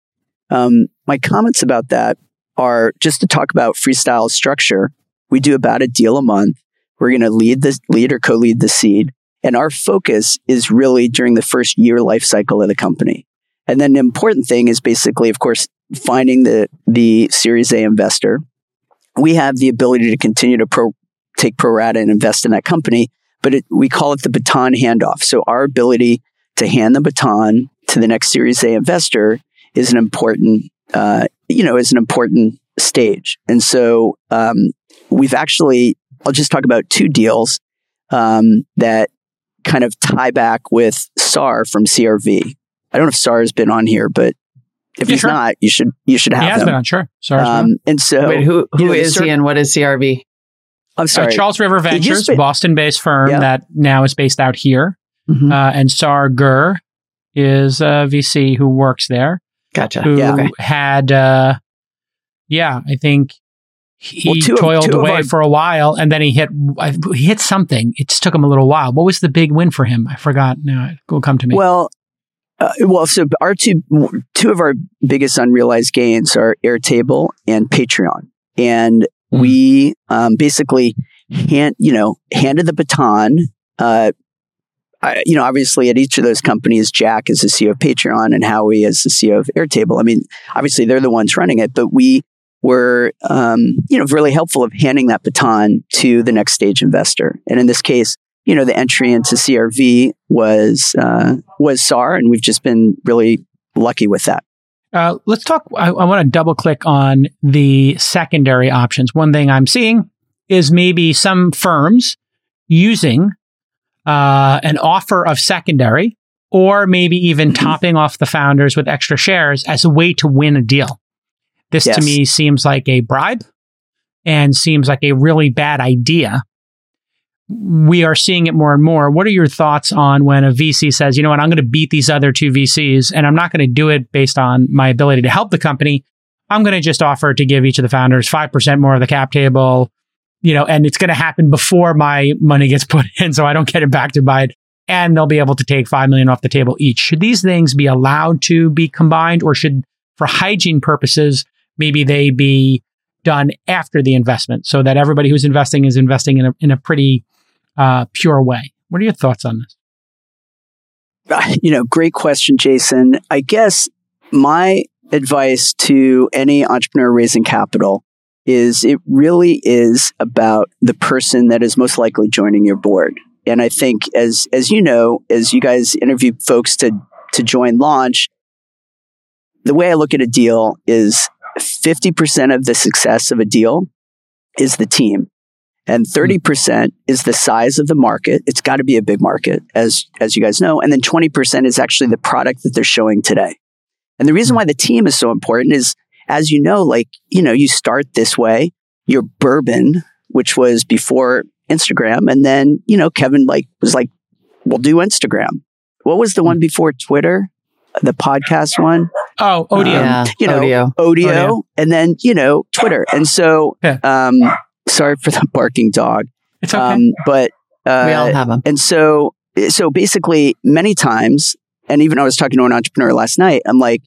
um, my comments about that are just to talk about freestyle structure. We do about a deal a month. We're going to lead the lead or co-lead the seed. And our focus is really during the first year life cycle of the company. And then the important thing is basically, of course, finding the, the series A investor. We have the ability to continue to pro, take pro rata and invest in that company, but it, we call it the baton handoff. So our ability to hand the baton to the next series A investor is an important, uh, you know, is an important stage. And so um, we've actually, I'll just talk about two deals um, that kind of tie back with Saar from CRV. I don't know if Saar has been on here, but if yeah, he's sure. not, you should you should have. He
has
him.
been on, sure. Saar.
Um, and so,
wait, who who you know, is he and what is CRV?
I'm sorry,
uh, Charles River Ventures, Boston-based firm yeah. that now is based out here, mm-hmm. uh, and Saar Gur is a VC who works there.
Gotcha.
Who yeah, okay. had, uh, yeah, I think he well, toiled away our, for a while, and then he hit he hit something. It just took him a little while. What was the big win for him? I forgot. Now it will come to me.
Well, uh, well, so our two two of our biggest unrealized gains are Airtable and Patreon, and mm. we um, basically hand you know handed the baton uh, I, you know, obviously at each of those companies, Jack is the CEO of Patreon and Howie is the CEO of Airtable. I mean, obviously they're the ones running it, but we were, um, you know, really helpful of handing that baton to the next stage investor. And in this case, you know, the entry into CRV was uh, was Saar, and we've just been really lucky with that.
Uh, let's talk. I, I want to double click on the secondary options. One thing I'm seeing is maybe some firms using uh, an offer of secondary or maybe even mm-hmm. topping off the founders with extra shares as a way to win a deal. This yes. to me seems like a bribe and seems like a really bad idea. We are seeing it more and more. What are your thoughts on when a VC says, you know what, I'm going to beat these other two VCs and I'm not going to do it based on my ability to help the company. I'm going to just offer to give each of the founders 5% more of the cap table, you know, and it's going to happen before my money gets put in. So I don't get impacted by it. And they'll be able to take 5 million off the table each. Should these things be allowed to be combined or should, for hygiene purposes, maybe they be done after the investment so that everybody who's investing is investing in a, in a pretty uh, pure way? What are your thoughts on this?
You know, great question, Jason. I guess my advice to any entrepreneur raising capital is it really is about the person that is most likely joining your board. And I think as as you know, as you guys interview folks to to join launch, the way I look at a deal is 50% of the success of a deal is the team. And 30% is the size of the market. It's got to be a big market, as, as you guys know. And then 20% is actually the product that they're showing today. And the reason why the team is so important is as you know, like, you know, you start this way, your Burbn, which was before Instagram. And then, you know, Kevin like was like, we'll do Instagram. what was the one before Twitter? The podcast one?
Oh, Odeo.
Uh, yeah,
you know,
Odeo.
Odeo,
Odeo.
and then, you know, Twitter. And so,
Yeah.
um, sorry for the barking dog.
It's okay.
Um, but, uh,
we all have them.
and so, so basically, many times, and even I was talking to an entrepreneur last night, I'm like,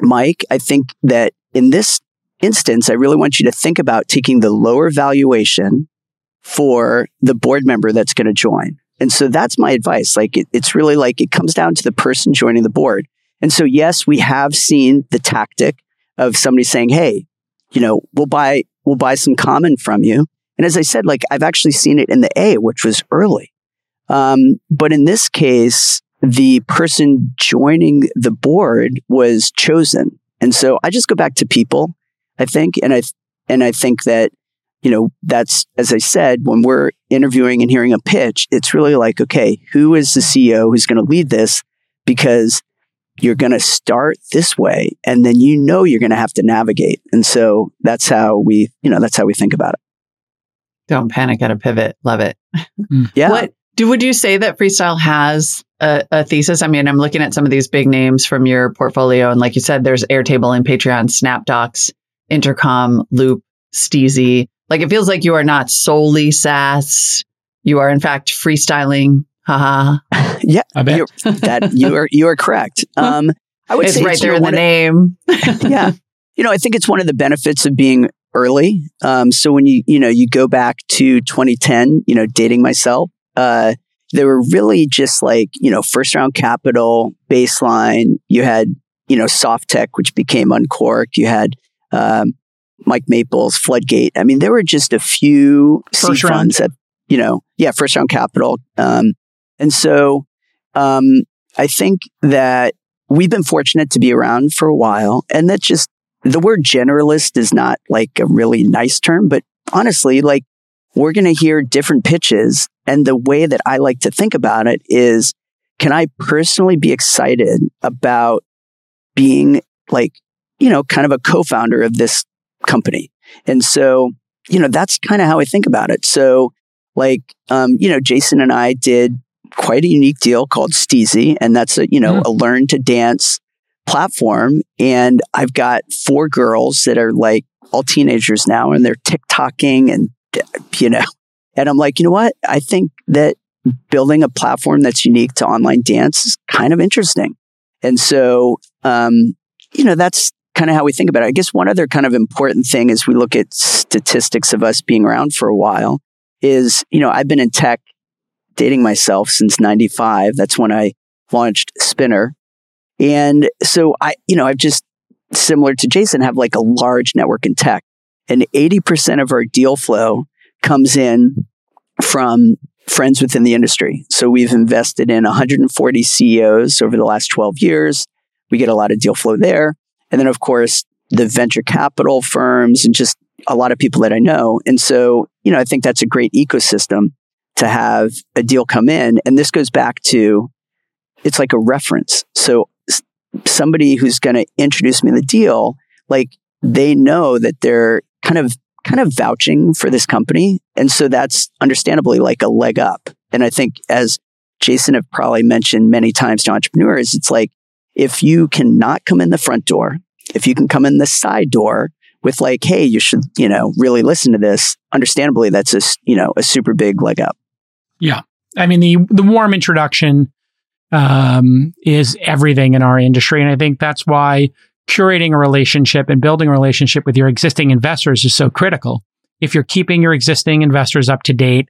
Mike, I think that in this instance, I really want you to think about taking the lower valuation for the board member that's going to join. And so that's my advice. Like, it, it's really like it comes down to the person joining the board. And so, yes, we have seen the tactic of somebody saying, Hey, you know, we'll buy, we'll buy some common from you. And as I said, like I've actually seen it in the A, which was early. Um, but in this case, the person joining the board was chosen. And so I just go back to people, I think. And I, and I think that, you know, that's, as I said, when we're interviewing and hearing a pitch, it's really like, okay, who is the CEO who's going to lead this? Because you're going to start this way and then you know you're going to have to navigate. And so that's how we, you know, that's how we think about it.
Don't panic at a pivot. Love it. Mm.
Yeah.
What do would you say that freestyle has a, a thesis? I mean, I'm looking at some of these big names from your portfolio, and like you said, there's Airtable and Patreon, SnapDocs, Intercom, Loop, Steezy. Like it feels like you are not solely SaaS. You are in fact freestyling. Haha.
Yeah.
I bet.
You're, that you are, you are correct. Um, I would
It's
say
right
it's,
there in the
one of-
name.
yeah. You know, I think it's one of the benefits of being early. Um, so when you, you know, you go back to 2010, you know, dating myself, uh, they were really just like, you know, first round capital, baseline. You had, you know, SoftTech, which became Uncork. You had, um, Mike Maples, Floodgate. I mean, there were just a few
First
seed
round.
funds that, you know, yeah, first round capital. Um, and so, um, I think that we've been fortunate to be around for a while and that just the word generalist is not like a really nice term, but honestly, like we're going to hear different pitches. And the way that I like to think about it is, can I personally be excited about being like, you know, kind of a co-founder of this company? And so, you know, that's kind of how I think about it. So like, um, you know, Jason and I did quite a unique deal called Steezy, and that's a, you know,
Mm.
a learn to dance platform. And I've got four girls that are like all teenagers now and they're TikToking and, you know, and I'm like, you know what? I think that building a platform that's unique to online dance is kind of interesting. And so, um, you know, that's kind of how we think about it. I guess one other kind of important thing as we look at statistics of us being around for a while is, you know, I've been in tech dating myself since 95. That's when I launched Spinner. And so I, you know, I've just similar to Jason have like a large network in tech and 80% of our deal flow comes in from friends within the industry. So we've invested in 140 CEOs over the last 12 years. We get a lot of deal flow there. And then of course, the venture capital firms and just a lot of people that I know. And so, you know, I think that's a great ecosystem to have a deal come in. And this goes back to it's like a reference. So somebody who's going to introduce me the deal, like they know that they're kind of kind of vouching for this company. And so that's understandably like a leg up. And I think as Jason have probably mentioned many times to entrepreneurs, it's like if you cannot come in the front door, if you can come in the side door with like, hey, you should, you know, really listen to this, understandably that's a, you know, a super big leg up. Yeah.
I mean, the the warm introduction um, is everything in our industry, and I think that's why curating a relationship and building a relationship with your existing investors is so critical. If you're keeping your existing investors up to date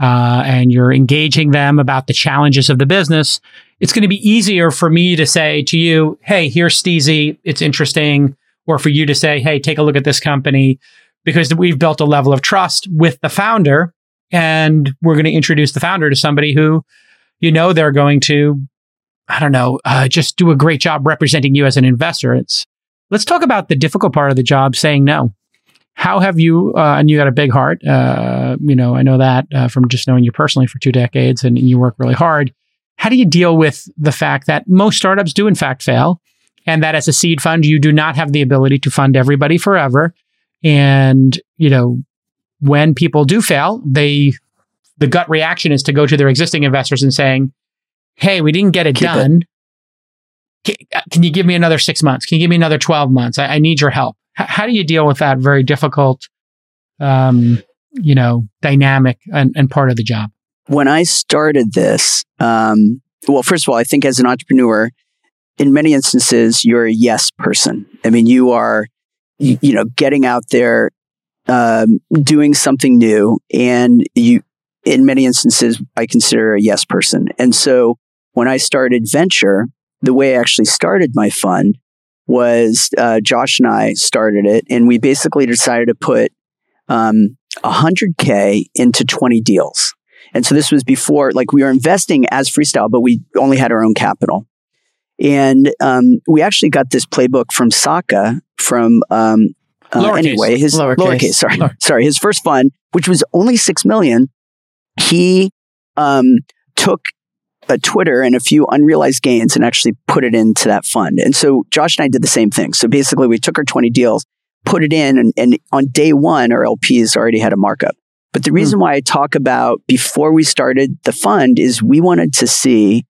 uh, and you're engaging them about the challenges of the business, it's going to be easier for me to say to you, "Hey, here's Steezy. It's interesting," or for you to say, "Hey, take a look at this company," because we've built a level of trust with the founder and we're going to introduce the founder to somebody who you know they're going to i don't know uh, just do a great job representing you as an investor. It's let's talk about the difficult part of the job saying no. How have you uh, and you got a big heart uh, you know i know that uh, from just knowing you personally for two decades and you work really hard. How do you deal with the fact that most startups do in fact fail and that as a seed fund you do not have the ability to fund everybody forever and you know when people do fail, they the gut reaction is to go to their existing investors and saying, hey, we didn't get it
Keep
done. Can, can you give me another six months? Can you give me another 12 months? I, I need your help. H- how do you deal with that very difficult, um, you know, dynamic and, and part of the job?
when I started this, um, well, first of all, I think as an entrepreneur, in many instances, you're a yes person. I mean, you are, you, you know, getting out there, um, doing something new, and you, in many instances, I consider a yes person. And so when I started venture, the way I actually started my fund was uh, Josh and I started it, and we basically decided to put um, 100K into 20 deals. And so this was before, like we were investing as freestyle, but we only had our own capital. And um, we actually got this playbook from Sacca from um, uh,
Lowercase.
anyway his
Lowercase.
lowercase. sorry,
Lower-
sorry, his first fund, which was only six million. He um, took a Twitter and a few unrealized gains and actually put it into that fund. And so Josh and I did the same thing. So basically, we took our twenty deals, put it in, and, and on day one, our LPs already had a markup. But the reason why I talk about before we started the fund is we wanted to see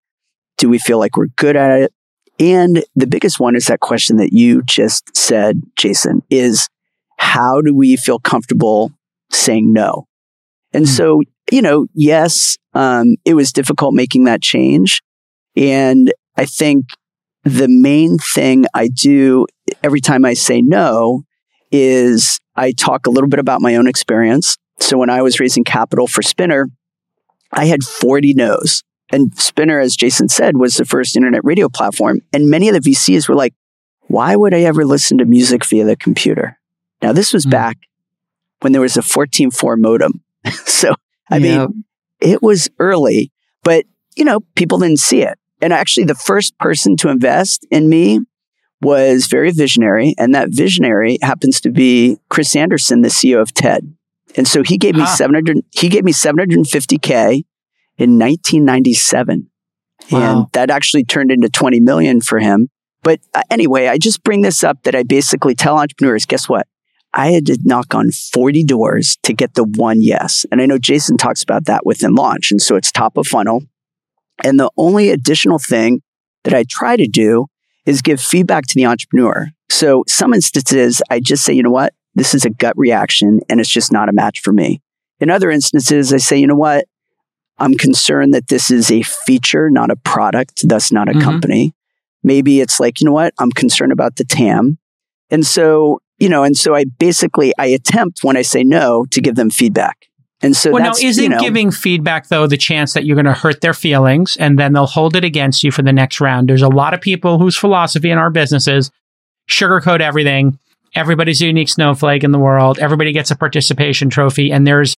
do we feel like we're good at it? And the biggest one is that question that you just said, Jason, is how do we feel comfortable saying no? And
Mm.
so, you know, yes, um, it was difficult making that change. And I think the main thing I do every time I say no is I talk a little bit about my own experience. So when I was raising capital for Spinner, I had 40 no's. And Spinner, as Jason said, was the first internet radio platform. And many of the VCs were like, why would I ever listen to music via the computer? Now, this was
Hmm.
back when there was a 14.4 modem. so, I mean, it was early, but you know, people didn't see it. And actually, the first person to invest in me was very visionary, and that visionary happens to be Chris Anderson, the CEO of TED. And so he gave me
Ah.
700 he gave me 750k in 1997. And that actually turned into 20 million for him. But uh, anyway, I just bring this up that I basically tell entrepreneurs, guess what? I had to knock on 40 doors to get the one yes. And I know Jason talks about that within launch. And so it's top of funnel. And the only additional thing that I try to do is give feedback to the entrepreneur. So some instances, I just say, you know what? This is a gut reaction and it's just not a match for me. In other instances, I say, you know what? I'm concerned that this is a feature, not a product, thus not a
Mhm.
company. Maybe it's like, you know what? I'm concerned about the TAM. And so, you know, and so I basically I attempt when I say no to give them feedback. And so
well, now, isn't
you know,
giving feedback, though, the chance that you're going to hurt their feelings and then they'll hold it against you for the next round? There's a lot of people whose philosophy in our businesses sugarcoat everything. Everybody's a unique snowflake in the world. Everybody gets a participation trophy, and there's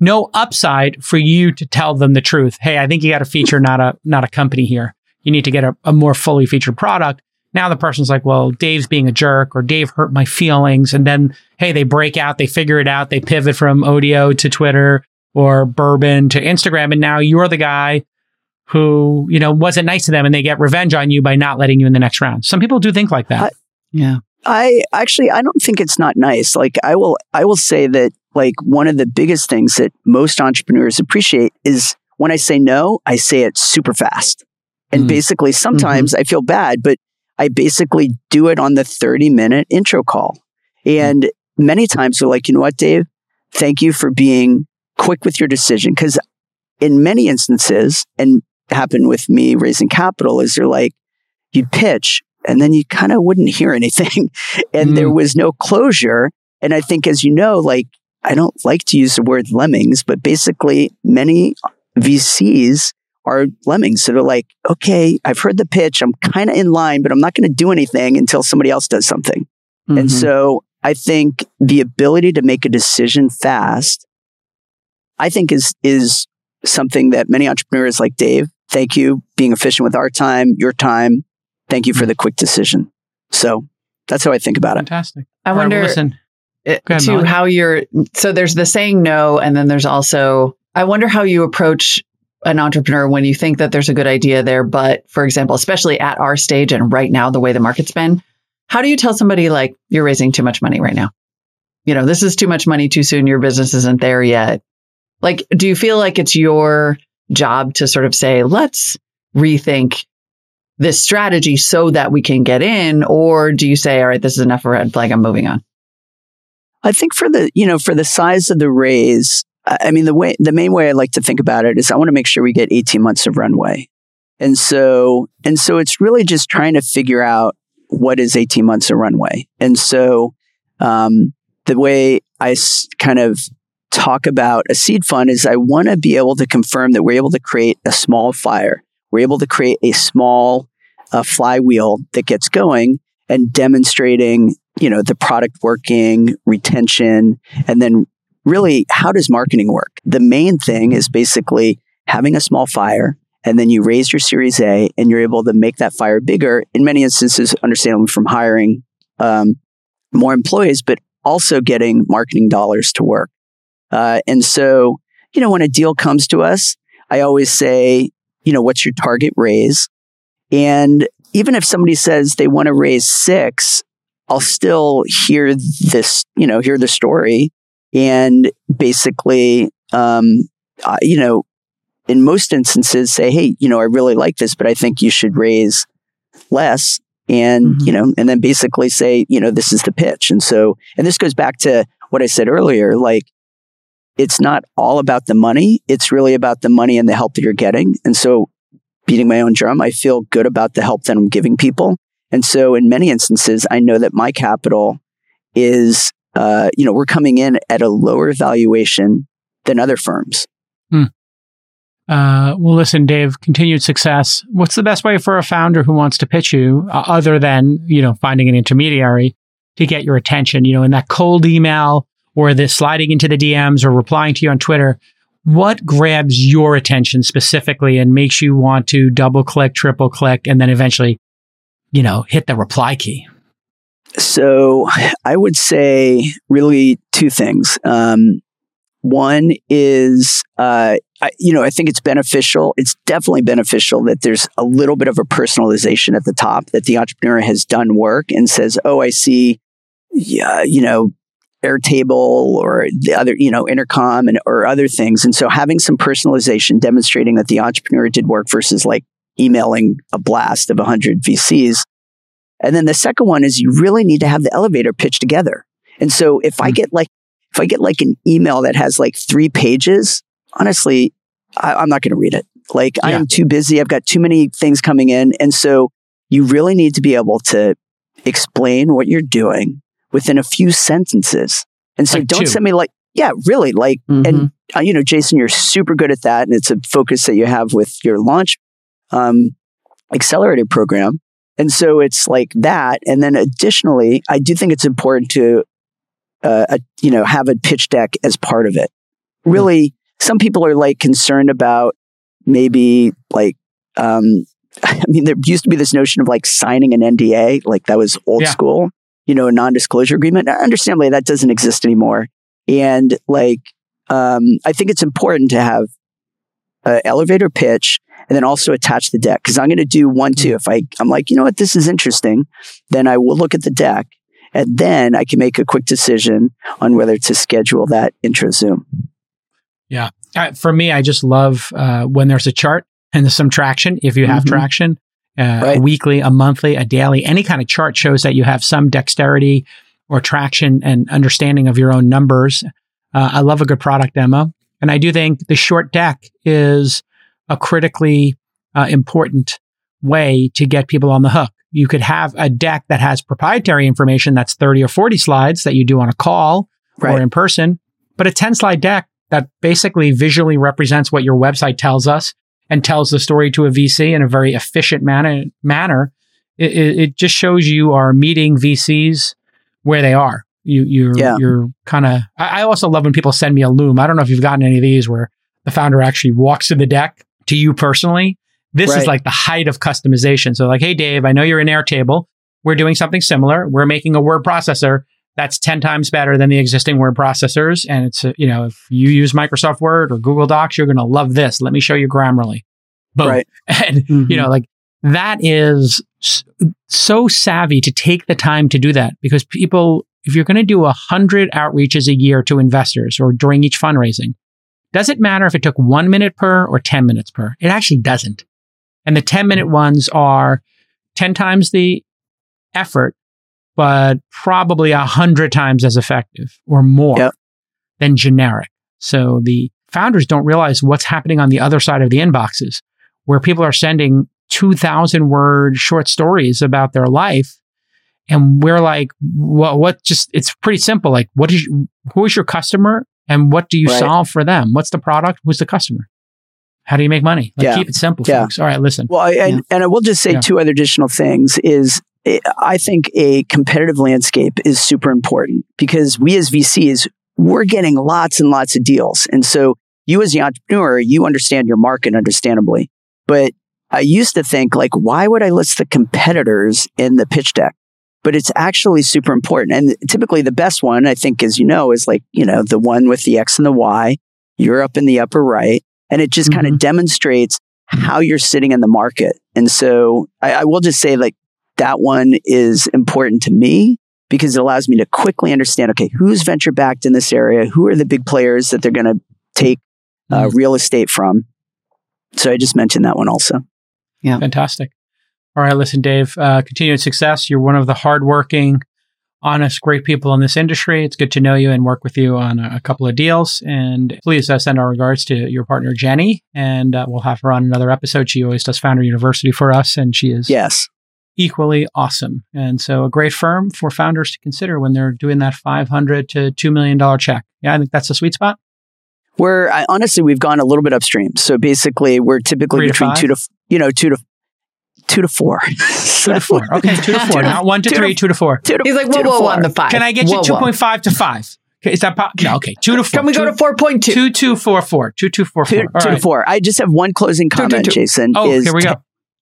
no upside for you to tell them the truth. Hey, I think you got a feature, not a not a company here. You need to get a, a more fully featured product. Now the person's like, well, Dave's being a jerk or Dave hurt my feelings. And then, hey, they break out, they figure it out, they pivot from Odeo to Twitter or Burbn to Instagram. And now you're the guy who, you know, wasn't nice to them and they get revenge on you by not letting you in the next round. Some people do think like that.
Yeah.
I actually I don't think it's not nice. Like I will I will say that like one of the biggest things that most entrepreneurs appreciate is when I say no, I say it super fast. And
Mm.
basically sometimes
Mm-hmm.
I feel bad, but I basically do it on the 30 minute intro call. And many times they're like, you know what, Dave? Thank you for being quick with your decision. Cause in many instances, and happened with me raising capital, is they're like, you'd pitch and then you kind of wouldn't hear anything and there
Mm.
was no closure. And I think, as you know, like, I don't like to use the word lemmings, but basically, many VCs are lemmings. So they're like, okay, I've heard the pitch. I'm kind of in line, but I'm not going to do anything until somebody else does something. And
Mhm.
so I think the ability to make a decision fast, I think is, is something that many entrepreneurs like Dave, thank you, being efficient with our time, your time. Thank you for the quick decision. So that's how I think about it.
Fantastic.
I
All right, well,
wonder
listen,
eh,
it- ahead,
to
Molly.
how you're so there's the saying no and then there's also i wonder how you approach an entrepreneur when you think that there's a good idea there but for example especially at our stage and right now the way the market's been how do you tell somebody like you're raising too much money right now you know this is too much money too soon your business isn't there yet like do you feel like it's your job to sort of say let's rethink this strategy so that we can get in? Or do you say, all right, this is enough of a red flag, I'm moving on?
I think for the, you know, for the size of the raise, I mean, the way, the main way I like to think about it is I want to make sure we get 18 months of runway. And so, and so it's really just trying to figure out what is 18 months of runway. And so, um, the way I s- kind of talk about a seed fund is I want to be able to confirm that we're able to create a small fire. We're able to create a small uh, flywheel that gets going and demonstrating, you know, the product working, retention, and then really how does marketing work? The main thing is basically having a small fire and then you raise your series A and you're able to make that fire bigger in many instances, understandably from hiring um, more employees, but also getting marketing dollars to work. Uh, and so, you know, when a deal comes to us, I always say, you know, what's your target raise? And even if somebody says they want to raise six, I'll still hear this, you know, hear the story and basically, um, uh, you know, in most instances say, Hey, you know, I really like this, but I think you should raise less. And, mm-hmm. you know, and then basically say, you know, this is the pitch. And so, and this goes back to what I said earlier, like, it's not all about the money. It's really about the money and the help that you're getting. And so beating my own drum, I feel good about the help that I'm giving people. And so in many instances, I know that my capital is, uh, you know, we're coming in at a lower valuation than other firms.
Hmm. Uh, well, listen, Dave, continued success. What's the best way for a founder who wants to pitch you, uh, other than, you know, finding an intermediary to get your attention? You know, in that cold email or the sliding into the DMs or replying to you on Twitter, what grabs your attention specifically and makes you want to double click, triple click, and then eventually, you know, hit the reply key?
So I would say really two things. Um, one is, uh, I, you know, I think it's beneficial. It's definitely beneficial that there's a little bit of a personalization at the top that the entrepreneur has done work and says, "Oh, I see, yeah, you know, Airtable or the other, you know, intercom and or other things. And so having some personalization demonstrating that the entrepreneur did work versus like emailing a blast of 100 VCs. And then the second one is you really need to have the elevator pitch together. And so if. I hmm. get like, if I get like an email that has like three pages, honestly, I, am not going to read it. Like yeah. I am too busy. I've got too many things coming in. And so you really need to be able to explain what you're doing within a few sentences. And so like don't two. send me like, yeah, really like, mm-hmm. and uh, you know, Jason, you're super good at that. And it's a focus that you have with your launch, um, accelerated program. And so it's like that. And then additionally, I do think it's important to, uh, a, you know, have a pitch deck as part of it. Really, mm-hmm. some people are like concerned about maybe like, um, I mean, there used to be this notion of like signing an NDA, like that was old yeah. school you know, a non-disclosure agreement. Understandably, that doesn't exist anymore. And like, um, I think it's important to have an elevator pitch and then also attach the deck. Cause I'm going to do one, too. Mm. If I, I'm like, you know what, this is interesting, then I will look at the deck and then I can make a quick decision on whether to schedule that intro Zoom.
Yeah. Uh, for me, I just love uh, when there's a chart and there's some traction, if you have mm-hmm. traction, uh, right. a weekly, a monthly, a daily, any kind of chart shows that you have some dexterity or traction and understanding of your own numbers. Uh, I love a good product demo. And I do think the short deck is a critically uh, important way to get people on the hook. You could have a deck that has proprietary information that's 30 or 40 slides that you do on a call right. or in person, but a 10 slide deck that basically visually represents what your website tells us and tells the story to a VC in a very efficient manner, manner it, it just shows you are meeting VCs where they are. You, you're, yeah. you're kind of, I, I also love when people send me a loom. I don't know if you've gotten any of these where the founder actually walks to the deck to you personally. This right. is like the height of customization. So like, Hey, Dave, I know you're in Airtable. We're doing something similar. We're making a word processor that's 10 times better than the existing word processors. And it's, you know, if you use Microsoft Word or Google Docs, you're going to love this. Let me show you Grammarly. Boom. Right. And, mm-hmm. you know, like that is so savvy to take the time to do that because people, if you're going to do a hundred outreaches a year to investors or during each fundraising, does it matter if it took one minute per or 10 minutes per? It actually doesn't. And the 10 minute ones are 10 times the effort, but probably a hundred times as effective or more
Yep.
than generic. So the founders don't realize what's happening on the other side of the inboxes where people are sending 2000 word short stories about their life. And we're like, well, what just, it's pretty simple. Like, what is, who is your customer and what do you
Right.
solve for them? What's the product? Who's the customer? How do you make money? Like,
Yeah.
keep it simple,
Yeah.
folks. All right, listen.
Well, I- and,
Yeah.
and I will just say
Yeah.
two other additional things is I think a competitive landscape is super important because we as VCs, we're getting lots and lots of deals. And so you as the entrepreneur, you understand your market understandably. But I used to think like, why would I list the competitors in the pitch deck? But it's actually super important. And typically the best one, I think, as you know, is like, you know, the one with the X and the Y. You're up in the upper right. And it just kind of mm-hmm. demonstrates how you're sitting in the market. And so I, I will just say like that one is important to me because it allows me to quickly understand, okay, who's venture backed in this area? Who are the big players that they're going to take uh, real estate from? So I just mentioned that one also. Yeah.
Fantastic. All right, listen, Dave, uh, continued success. You're one of the hardworking, honest, great people in this industry. It's good to know you and work with you on a, a couple of deals. And please uh, send our regards to your partner, Jenny. And uh, we'll have her on another episode. She always does Founder University for us, and she is
Yes.
Equally awesome. And so, a great firm for founders to consider when they're doing that 500 to $2 million check. Yeah, I think that's the sweet spot.
We're I, honestly, we've gone a little bit upstream. So basically, we're typically
Three
between
five?
two to, you know, two to, two to four.
Two to four. Okay, two to four. Not one to
two to-
three, two to four.
two to,
He's like,
two
whoa,
to
whoa,
four.
on the five.
Can I get
Whoa,
you 2.5 to five? Okay, is that po- no, okay, two to four.
Can we go to 4.2?
Two two four four. Two two four
Two,
four. All
two
right.
to four. I just have one closing
Two, two,
comment,
two.
Jason.
Oh,
is
here we go.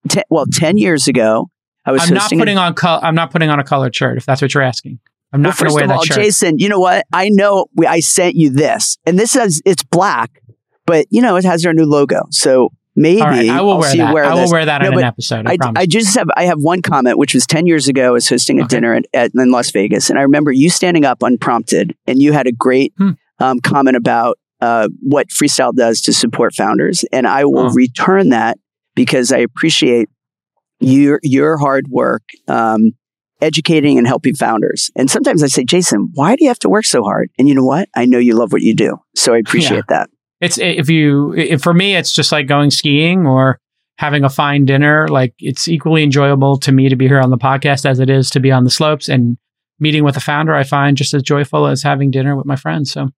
te- well, 10 years ago, I was
I'm not
hosting a
putting on col- I'm not putting on a colored shirt if that's what you're asking. I'm
Well,
not going to
first
wear
of
that
all,
shirt.
Jason, you know what? I know we, I sent you this, and this says it's black, but you know it has our new logo. So maybe
right, I will
I'll
wear
see
that.
wear
I will
this.
wear that
No,
in an episode. I,
I,
promise.
I just have I have one comment, which was ten years ago. I was hosting a
Okay.
dinner at, at in Las Vegas, and I remember you standing up unprompted, and you had a great
Hmm.
um, comment about uh, what Freestyle does to support founders, and I will
Oh.
return that because I appreciate your your hard work. Um, educating and helping founders. And sometimes I say, Jason, why do you have to work so hard? And you know what? I know you love what you do. So I appreciate that.
it's if you if for me it's just like going skiing or having a fine dinner like it's equally enjoyable to me to be here on the podcast as it is to be on the slopes and meeting with a founder i find just as joyful as having dinner with my friends so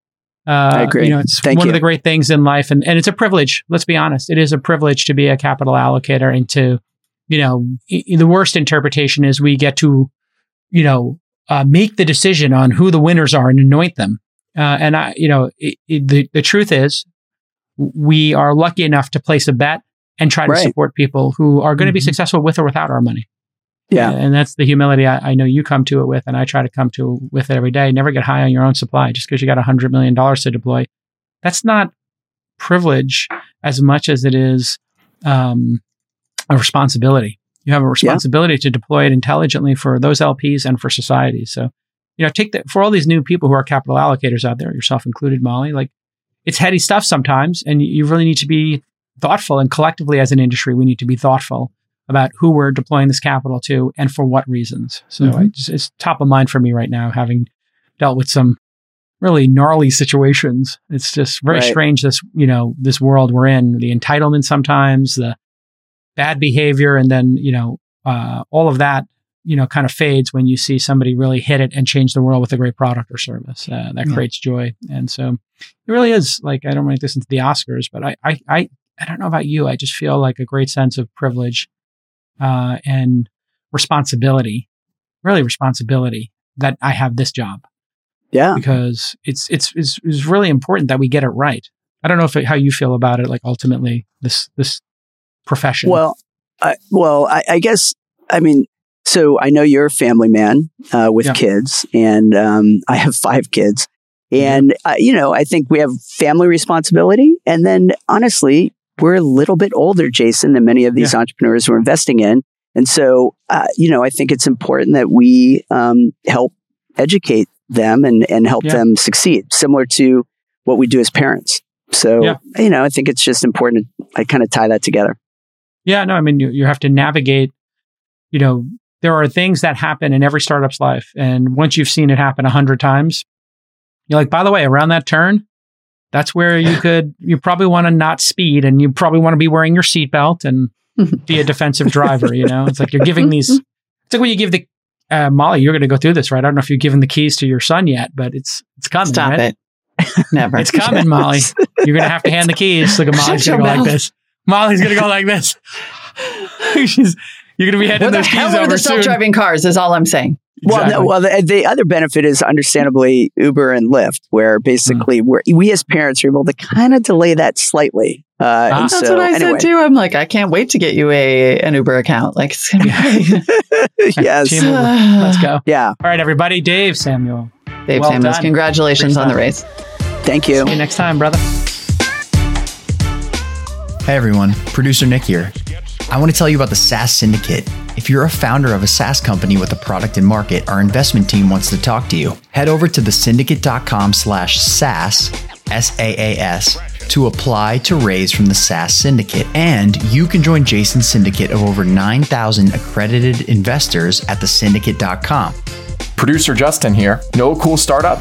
uh,
I agree.
You know, it's
Thank
one
you.
of the great things in life, and, and it's a privilege. Let's be honest; it is a privilege to be a capital allocator and to, you know, i- the worst interpretation is we get to, you know, uh, make the decision on who the winners are and anoint them. Uh, and I, you know, it, it, the the truth is, we are lucky enough to place a bet and try to
Right.
support people who are going to be
Mhm.
successful with or without our money.
Yeah.
And that's the humility I, I know you come to it with, and I try to come to with it every day. Never get high on your own supply just because you got a hundred million dollars to deploy. That's not privilege as much as it is um, a responsibility. You have a responsibility to deploy it intelligently for those LPs and for society. So, you know, take that for all these new people who are capital allocators out there, yourself included, Molly. Like, it's heady stuff sometimes, and you really need to be thoughtful. And collectively, as an industry, we need to be thoughtful about who we're deploying this capital to and for what reasons. So
Mhm.
Just, it's top of mind for me right now, having dealt with some really gnarly situations. It's just very
Right.
strange this, you know, this world we're in, the entitlement sometimes, the bad behavior, and then, you know, uh, all of that, you know, kind of fades when you see somebody really hit it and change the world with a great product or service. Uh, that
Yeah.
creates joy. And so it really is like, I don't make this into the Oscars, but I, I, I, I don't know about you. I just feel like a great sense of privilege uh, and responsibility, really responsibility that I have this job
Yeah.
because it's it's it's, it's really important that we get it right. I don't know if it, how you feel about it. Like ultimately, this this profession.
Well, I, well, I, I guess, I mean, so I know you're a family man uh, with
Yeah.
kids, and um, I have five kids. And, uh, you know, I think we have family responsibility. And then honestly, we're a little bit older, Jason, than many of these entrepreneurs we're investing in. And so, uh, you know, I think it's important that we um, help educate them and, and help
Yeah.
them succeed, similar to what we do as parents. So,
Yeah.
you know, I think it's just important to I kind of tie that together.
Yeah, no, I mean, you, you have to navigate, you know, there are things that happen in every startup's life. And once you've seen it happen a hundred times, you're like, by the way, around that turn, that's where you could, you probably want to not speed and you probably want to be wearing your seatbelt and be a defensive driver. You know, it's like you're giving these, it's like when you give the, uh, Molly, you're going to go through this, right? I don't know if you've given the keys to your son yet, but it's, it's coming.
Stop
right?
it. Never.
It's coming, Molly. You're going to have to hand the keys. Look at Molly's
Shut
going to go
your
like this. Molly's going to go like this. She's, you're going to be handing
Where the
those
hell
keys
are
over
the
soon.
self-driving cars? Is all I'm saying.
Well, no, well, the, the other benefit is understandably Uber and Lyft, where basically we're, we as parents are able to kind of delay that slightly. Uh,
Ah.
That's
so,
what I
anyway.
said too. I'm like, I can't wait to get you a an Uber account. Like, it's gonna be great.
yes.
Team Let's go.
Yeah.
All right, everybody. Dave Samuel.
Dave
Well
Samuels,
done.
congratulations
Great
on the race.
Thank you.
See you next time, brother.
Hey everyone, producer Nick here. I want to tell you about the SaaS Syndicate. If you're a founder of a SaaS company with a product and market, our investment team wants to talk to you. Head over to thesyndicate.com slash SaaS, S-A-A-S, to apply to raise from the SaaS Syndicate. And you can join Jason's syndicate of over 9,000 accredited investors at thesyndicate.com.
Producer Justin here. A cool startup?